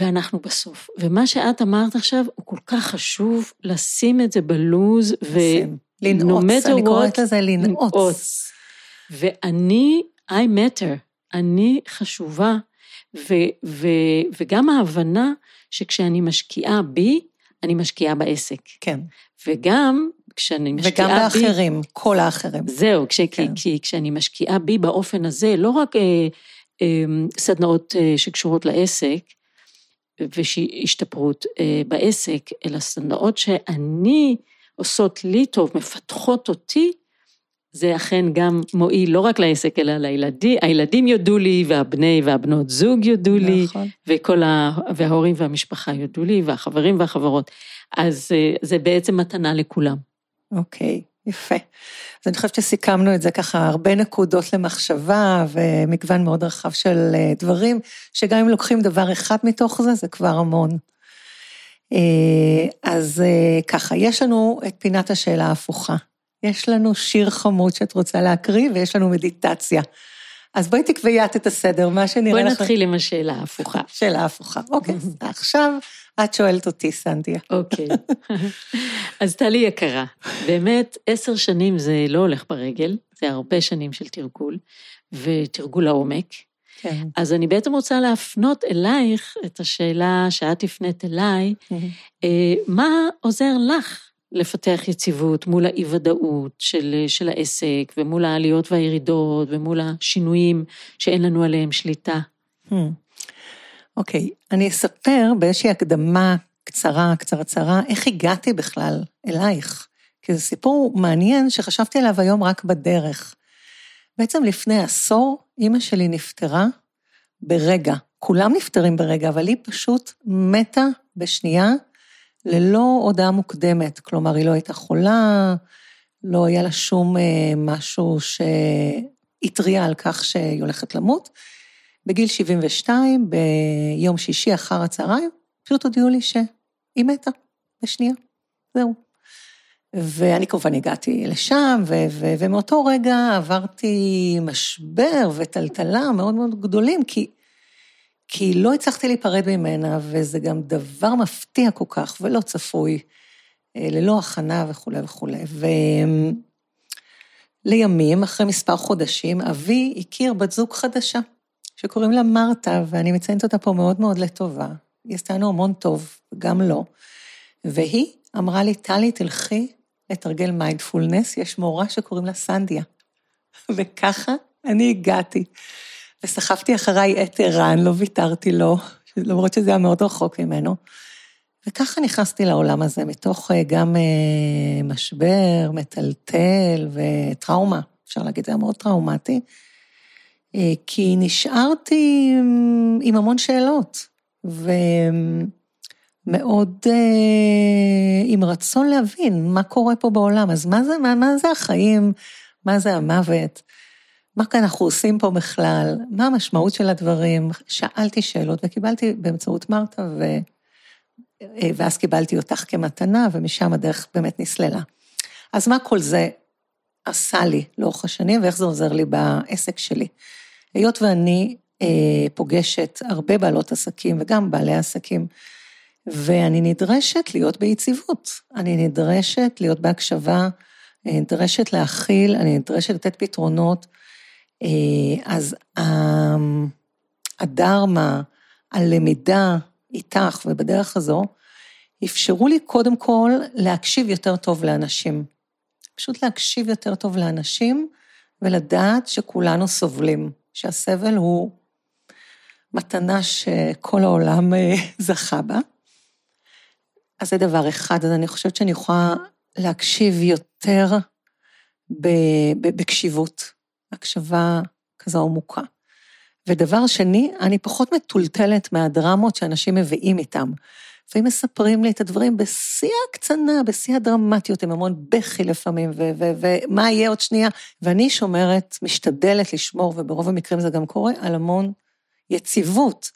ואנחנו בסוף. ומה שאת אמרת עכשיו, הוא כל כך חשוב לשים את זה בלוז, ו... לנעוץ, אני קוראת לזה לנעוץ. ואני, I matter, אני חשובה, ו, ו, וגם ההבנה שכשאני משקיעה בי, אני משקיעה בעסק. כן. וגם כשאני משקיעה וגם בי... וגם באחרים, כל האחרים. זהו, כש, כן. כי, כי כשאני משקיעה בי באופן הזה, לא רק אה, אה, סדנאות אה, שקשורות לעסק, ושהשתפרות אה, בעסק, אלא סדנאות שאני עושות לי טוב, מפתחות אותי, זה אכן גם מועיל לא רק לעסק, אלא לילדים, הילדים יודו לי, והבני והבנות זוג יודו לי, נכון. וכל ה... וההורים והמשפחה יודו לי, והחברים והחברות. אז אה, זה בעצם מתנה לכולם. אוקיי, יפה. אז אני חושבת שסיכמנו את זה ככה, הרבה נקודות למחשבה ומגוון מאוד רחב של אה, דברים, שגם אם לוקחים דבר אחד מתוך זה, זה כבר המון. אה, אז ככה, יש לנו את פינת השאלה ההפוכה. יש לנו שיר חמוד שאת רוצה להקריא, ויש לנו מדיטציה. אז בואי תקבעי את את הסדר, מה שנראה לך... בואי נתחיל עם השאלה ההפוכה. שאלה הפוכה, אוקיי. עכשיו את שואלת אותי, סנדיה. אוקיי. אז טלי יקרה, באמת, עשר שנים זה לא הולך ברגל, זה הרבה שנים של תרגול, ותרגול לעומק. כן. אז אני בעצם רוצה להפנות אלייך את השאלה שאת הפנית אליי, אה, מה עוזר לך לפתח יציבות מול האי-ודאות של, של העסק, ומול העליות והירידות, ומול השינויים שאין לנו עליהם שליטה. אוקיי, okay. אני אספר באיזושהי הקדמה קצרה, קצרצרה, איך הגעתי בכלל אלייך. כי זה סיפור מעניין שחשבתי עליו היום רק בדרך. בעצם לפני עשור, אימא שלי נפטרה ברגע. כולם נפטרים ברגע, אבל היא פשוט מתה בשנייה ללא הודעה מוקדמת, כלומר, היא לא הייתה חולה, לא היה לה שום אה, משהו שהתריע על כך שהיא הולכת למות. בגיל 72, ביום שישי אחר הצהריים, פשוט הודיעו לי שהיא מתה, בשנייה, זהו. ואני כמובן הגעתי לשם, ו- ו- ומאותו רגע עברתי משבר וטלטלה מאוד מאוד גדולים, כי, כי לא הצלחתי להיפרד ממנה, וזה גם דבר מפתיע כל כך ולא צפוי, אה, ללא הכנה וכולי וכולי. ולימים, אחרי מספר חודשים, אבי הכיר בת זוג חדשה, שקוראים לה מרתה, ואני מציינת אותה פה מאוד מאוד לטובה. היא עשתה לנו המון טוב, גם לא. והיא אמרה לי, טלי, תלכי לתרגל מיינדפולנס, יש מורה שקוראים לה סנדיה. וככה אני הגעתי. וסחבתי אחריי את ערן, לא ויתרתי לו, למרות שזה היה מאוד רחוק ממנו. וככה נכנסתי לעולם הזה, מתוך אה, גם אה, משבר, מטלטל וטראומה, אפשר להגיד, זה היה מאוד טראומטי, כי נשארתי עם המון שאלות, ומאוד עם רצון להבין מה קורה פה בעולם. אז מה זה, מה, מה זה החיים, מה זה המוות, מה כאן אנחנו עושים פה בכלל, מה המשמעות של הדברים. שאלתי שאלות וקיבלתי באמצעות מרתה, ו... ואז קיבלתי אותך כמתנה, ומשם הדרך באמת נסללה. אז מה כל זה עשה לי לאורך השנים, ואיך זה עוזר לי בעסק שלי? היות ואני אה, פוגשת הרבה בעלות עסקים וגם בעלי עסקים, ואני נדרשת להיות ביציבות, אני נדרשת להיות בהקשבה, אני נדרשת להכיל, אני נדרשת לתת פתרונות. אה, אז הדרמה, הלמידה איתך ובדרך הזו, אפשרו לי קודם כל להקשיב יותר טוב לאנשים. פשוט להקשיב יותר טוב לאנשים ולדעת שכולנו סובלים, שהסבל הוא מתנה שכל העולם אה, זכה בה. אז זה דבר אחד, אז אני חושבת שאני יכולה להקשיב יותר בקשיבות, הקשבה כזו עמוקה. ודבר שני, אני פחות מטולטלת מהדרמות שאנשים מביאים איתם. לפעמים מספרים לי את הדברים בשיא הקצנה, בשיא הדרמטיות, עם המון בכי לפעמים, ומה יהיה עוד שנייה. ואני שומרת, משתדלת לשמור, וברוב המקרים זה גם קורה, על המון יציבות.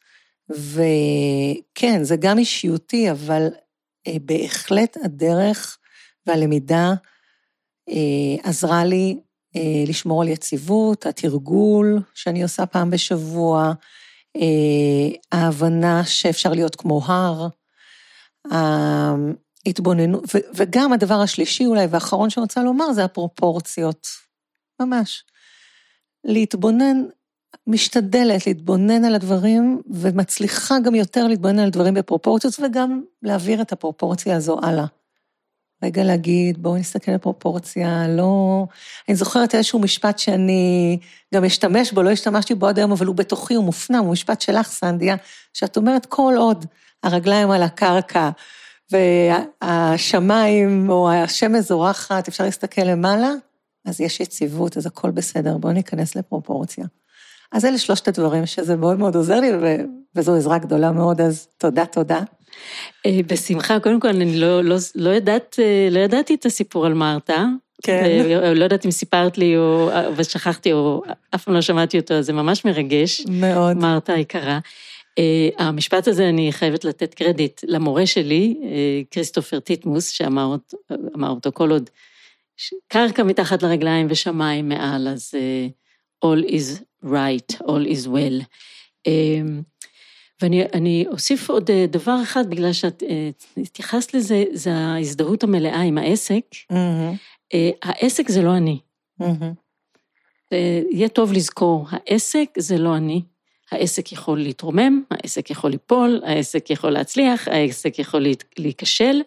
וכן, זה גם אישיותי, אבל אה, בהחלט הדרך והלמידה אה, עזרה לי אה, לשמור על יציבות, התרגול שאני עושה פעם בשבוע, ההבנה שאפשר להיות כמו הר, ההתבוננות, וגם הדבר השלישי אולי והאחרון שאני רוצה לומר זה הפרופורציות, ממש. להתבונן, משתדלת להתבונן על הדברים, ומצליחה גם יותר להתבונן על דברים בפרופורציות, וגם להעביר את הפרופורציה הזו הלאה. רגע להגיד, בואו נסתכל על פרופורציה, לא... אני זוכרת איזשהו משפט שאני גם אשתמש בו, לא השתמשתי בו עד היום, אבל הוא בתוכי, הוא מופנם, הוא משפט שלך, סנדיה, שאת אומרת, כל עוד הרגליים על הקרקע והשמיים או השמש זורחת, אפשר להסתכל למעלה, אז יש יציבות, אז הכל בסדר, בואו ניכנס לפרופורציה. אז אלה שלושת הדברים שזה מאוד מאוד עוזר לי, וזו עזרה גדולה מאוד, אז תודה, תודה. אה, בשמחה, קודם כל, אני לא, לא, לא, יודעת, אה, לא ידעתי את הסיפור על מרתה. כן. אה, לא יודעת אם סיפרת לי, או, ושכחתי, או אף פעם לא שמעתי אותו, זה ממש מרגש. מאוד. מרתה היקרה. המשפט הזה, אני חייבת לתת קרדיט למורה שלי, כריסטופר טיטמוס, שאמר אותו כל עוד קרקע מתחת לרגליים ושמיים מעל, אז all is right, all is well. ואני אוסיף עוד אה, דבר אחד, בגלל שאת אה, התייחסת לזה, זה ההזדהות המלאה עם העסק. Mm-hmm. העסק זה לא אני. Mm-hmm. יהיה טוב לזכור, העסק זה לא אני. העסק יכול להתרומם, העסק יכול ליפול, העסק יכול להצליח, העסק יכול להיכשל.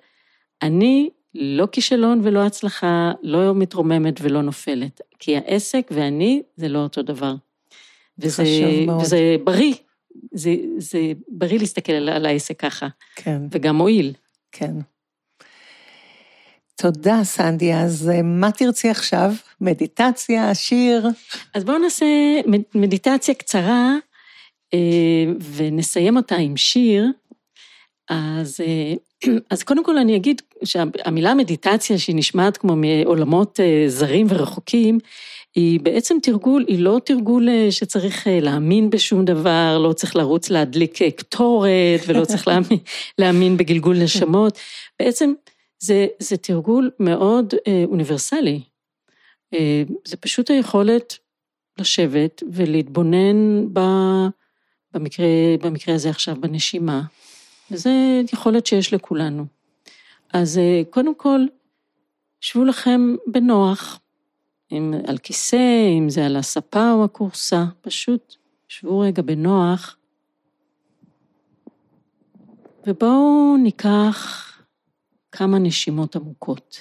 אני לא כישלון ולא הצלחה, לא מתרוממת ולא נופלת. כי העסק ואני זה לא אותו דבר. וזה, וזה בריא, זה, זה בריא להסתכל על, על העסק ככה. כן. וגם מועיל. כן. תודה, סנדי. אז אה, מה תרצי עכשיו? מדיטציה, שיר? אז בואו נעשה מדיטציה קצרה, אה, ונסיים אותה עם שיר. אז, אה, אז קודם כל אני אגיד שהמילה מדיטציה, שהיא נשמעת כמו מעולמות זרים ורחוקים, היא בעצם תרגול, היא לא תרגול אה, שצריך אה, להאמין בשום דבר, לא צריך לרוץ להדליק אה, קטורת ולא צריך להאמין, להאמין בגלגול נשמות. בעצם זה, זה תרגול מאוד אה, אוניברסלי. אה, זה פשוט היכולת לשבת ולהתבונן ב, במקרה, במקרה הזה עכשיו בנשימה, וזה יכולת שיש לכולנו. אז אה, קודם כל, שבו לכם בנוח, אם על כיסא, אם זה על הספה או הכורסה, פשוט שבו רגע בנוח. ובואו ניקח כמה נשימות עמוקות.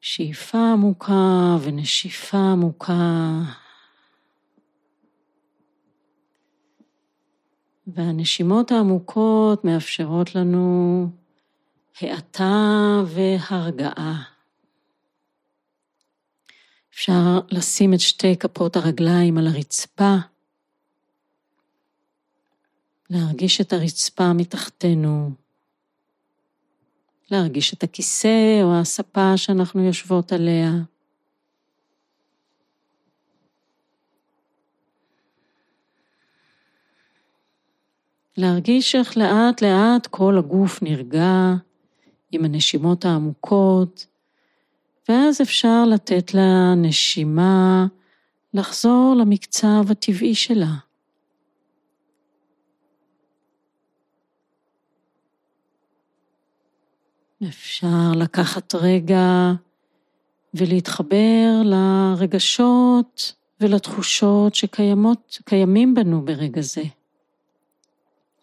שאיפה עמוקה ונשיפה עמוקה. והנשימות העמוקות מאפשרות לנו האטה והרגעה. אפשר לשים את שתי כפות הרגליים על הרצפה, להרגיש את הרצפה מתחתנו, להרגיש את הכיסא או הספה שאנחנו יושבות עליה. להרגיש איך לאט לאט כל הגוף נרגע עם הנשימות העמוקות, ואז אפשר לתת לנשימה לחזור למקצב הטבעי שלה. אפשר לקחת רגע ולהתחבר לרגשות ולתחושות שקיימות, קיימים בנו ברגע זה.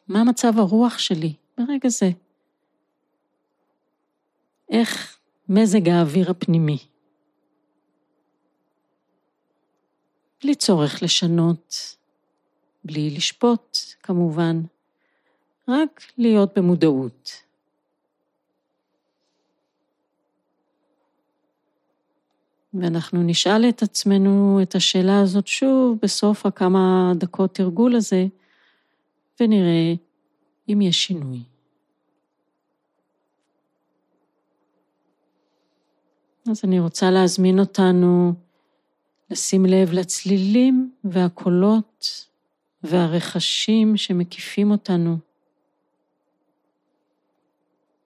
מה מצב הרוח שלי ברגע זה? איך מזג האוויר הפנימי? בלי צורך לשנות, בלי לשפוט כמובן, רק להיות במודעות. ואנחנו נשאל את עצמנו את השאלה הזאת שוב בסוף הכמה דקות תרגול הזה, ונראה אם יש שינוי. אז אני רוצה להזמין אותנו לשים לב לצלילים והקולות והרכשים שמקיפים אותנו.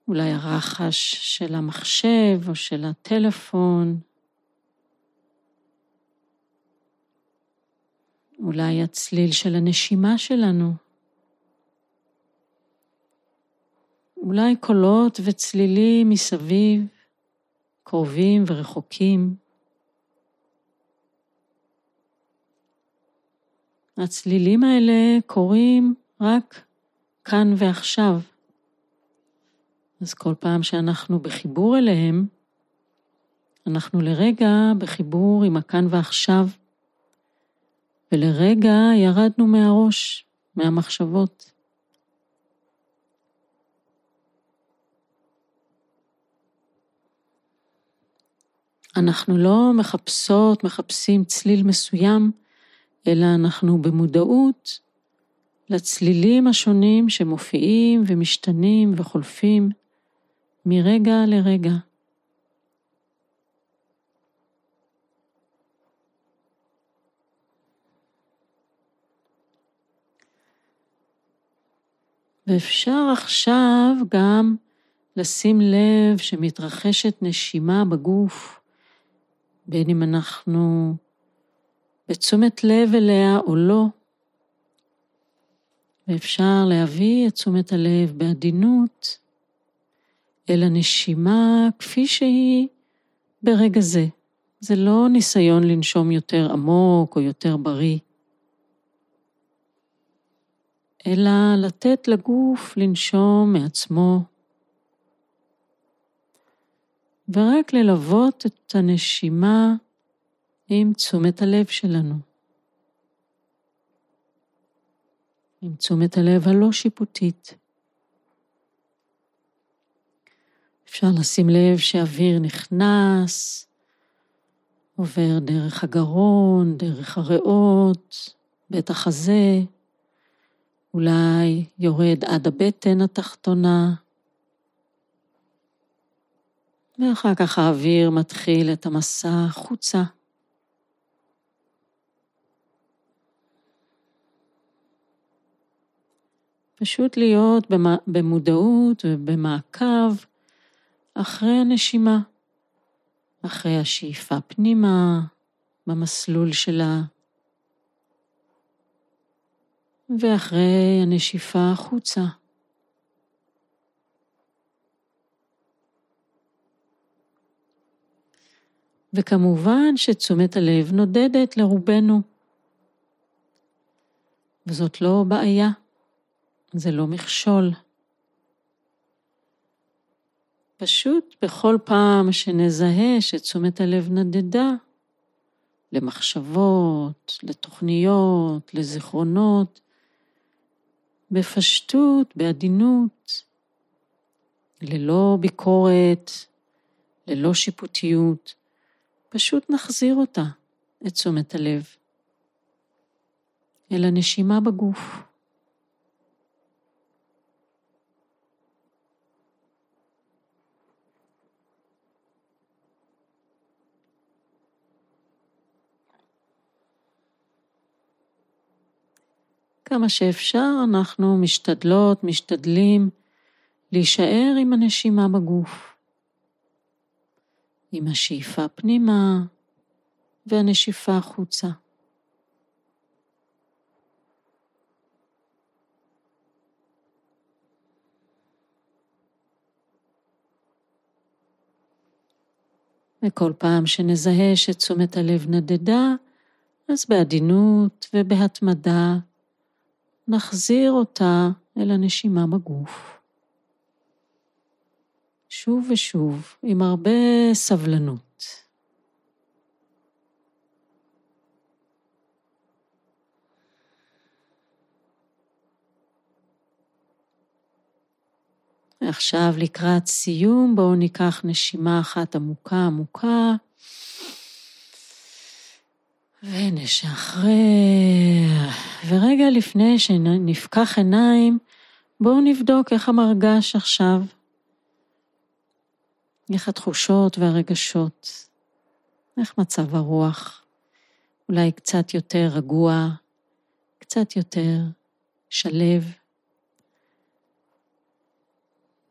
אולי הרחש של המחשב או של הטלפון, אולי הצליל של הנשימה שלנו. אולי קולות וצלילים מסביב, קרובים ורחוקים. הצלילים האלה קורים רק כאן ועכשיו. אז כל פעם שאנחנו בחיבור אליהם, אנחנו לרגע בחיבור עם הכאן ועכשיו, ולרגע ירדנו מהראש, מהמחשבות. אנחנו לא מחפשות, מחפשים צליל מסוים, אלא אנחנו במודעות לצלילים השונים שמופיעים ומשתנים וחולפים מרגע לרגע. ואפשר עכשיו גם לשים לב שמתרחשת נשימה בגוף, בין אם אנחנו בתשומת לב אליה או לא, ואפשר להביא את תשומת הלב בעדינות אל הנשימה כפי שהיא ברגע זה. זה לא ניסיון לנשום יותר עמוק או יותר בריא. אלא לתת לגוף לנשום מעצמו, ורק ללוות את הנשימה עם תשומת הלב שלנו. עם תשומת הלב הלא שיפוטית. אפשר לשים לב שאוויר נכנס, עובר דרך הגרון, דרך הריאות, בית החזה, אולי יורד עד הבטן התחתונה, ואחר כך האוויר מתחיל את המסע החוצה. פשוט להיות במודעות ובמעקב אחרי הנשימה, אחרי השאיפה פנימה, במסלול שלה, ואחרי הנשיפה החוצה. וכמובן שתשומת הלב נודדת לרובנו. וזאת לא בעיה, זה לא מכשול. פשוט בכל פעם שנזהה שתשומת הלב נדדה, למחשבות, לתוכניות, לזיכרונות, בפשטות, בעדינות, ללא ביקורת, ללא שיפוטיות, פשוט נחזיר אותה, את תשומת הלב, אל הנשימה בגוף. כמה שאפשר אנחנו משתדלות, משתדלים להישאר עם הנשימה בגוף. עם השאיפה פנימה והנשיפה החוצה. וכל פעם שנזהה שתשומת הלב נדדה, אז בעדינות ובהתמדה נחזיר אותה אל הנשימה בגוף. שוב ושוב, עם הרבה סבלנות. ועכשיו לקראת סיום, בואו ניקח נשימה אחת עמוקה עמוקה, ונשחרר. ורגע לפני שנפקח עיניים, בואו נבדוק איך המרגש עכשיו. איך התחושות והרגשות, איך מצב הרוח, אולי קצת יותר רגוע, קצת יותר שלב,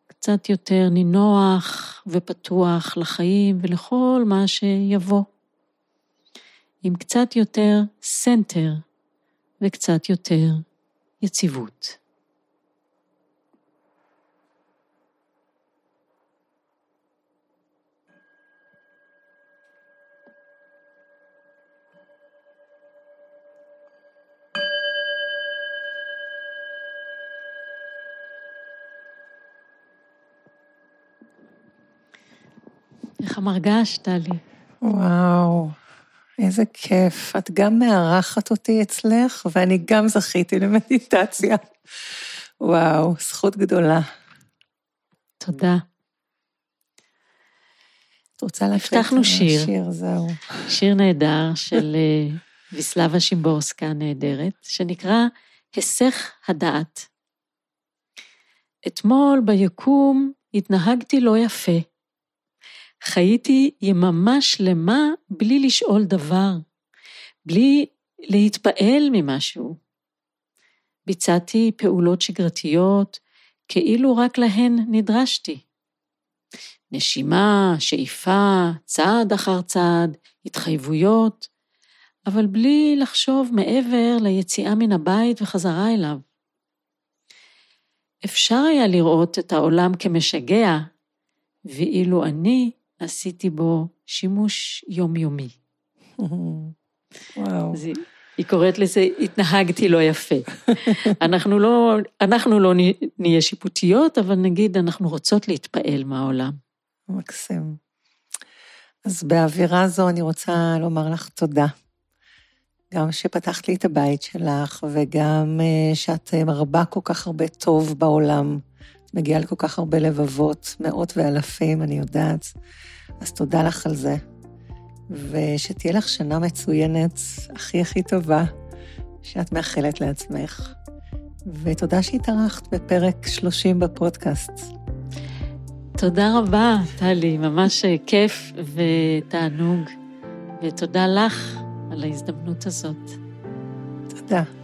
קצת יותר נינוח ופתוח לחיים ולכל מה שיבוא. עם קצת יותר סנטר וקצת יותר יציבות. איך המרגשת, טלי? וואו, איזה כיף. את גם מארחת אותי אצלך, ואני גם זכיתי למדיטציה. וואו, זכות גדולה. תודה. את רוצה להקריא הבטחנו שיר. שיר, זהו. שיר נהדר של אה, ויסלבה שימבורסקה הנהדרת, שנקרא היסח הדעת. אתמול ביקום התנהגתי לא יפה. חייתי יממה שלמה בלי לשאול דבר, בלי להתפעל ממשהו. ביצעתי פעולות שגרתיות כאילו רק להן נדרשתי. נשימה, שאיפה, צעד אחר צעד, התחייבויות, אבל בלי לחשוב מעבר ליציאה מן הבית וחזרה אליו. אפשר היה לראות את העולם כמשגע, ואילו אני עשיתי בו שימוש יומיומי. וואו. אז היא, קוראת לזה, התנהגתי לא יפה. אנחנו לא, אנחנו לא נהיה שיפוטיות, אבל נגיד, אנחנו רוצות להתפעל מהעולם. מקסים. אז באווירה זו אני רוצה לומר לך תודה. גם שפתחת לי את הבית שלך, וגם אה, שאת מרבה כל כך הרבה טוב בעולם. מגיעה לכל כך הרבה לבבות, מאות ואלפים, אני יודעת. אז תודה לך על זה. ושתהיה לך שנה מצוינת, הכי הכי טובה, שאת מאחלת לעצמך. ותודה שהתארחת בפרק 30 בפודקאסט. תודה רבה, טלי, ממש כיף ותענוג, ותודה לך על ההזדמנות הזאת. תודה.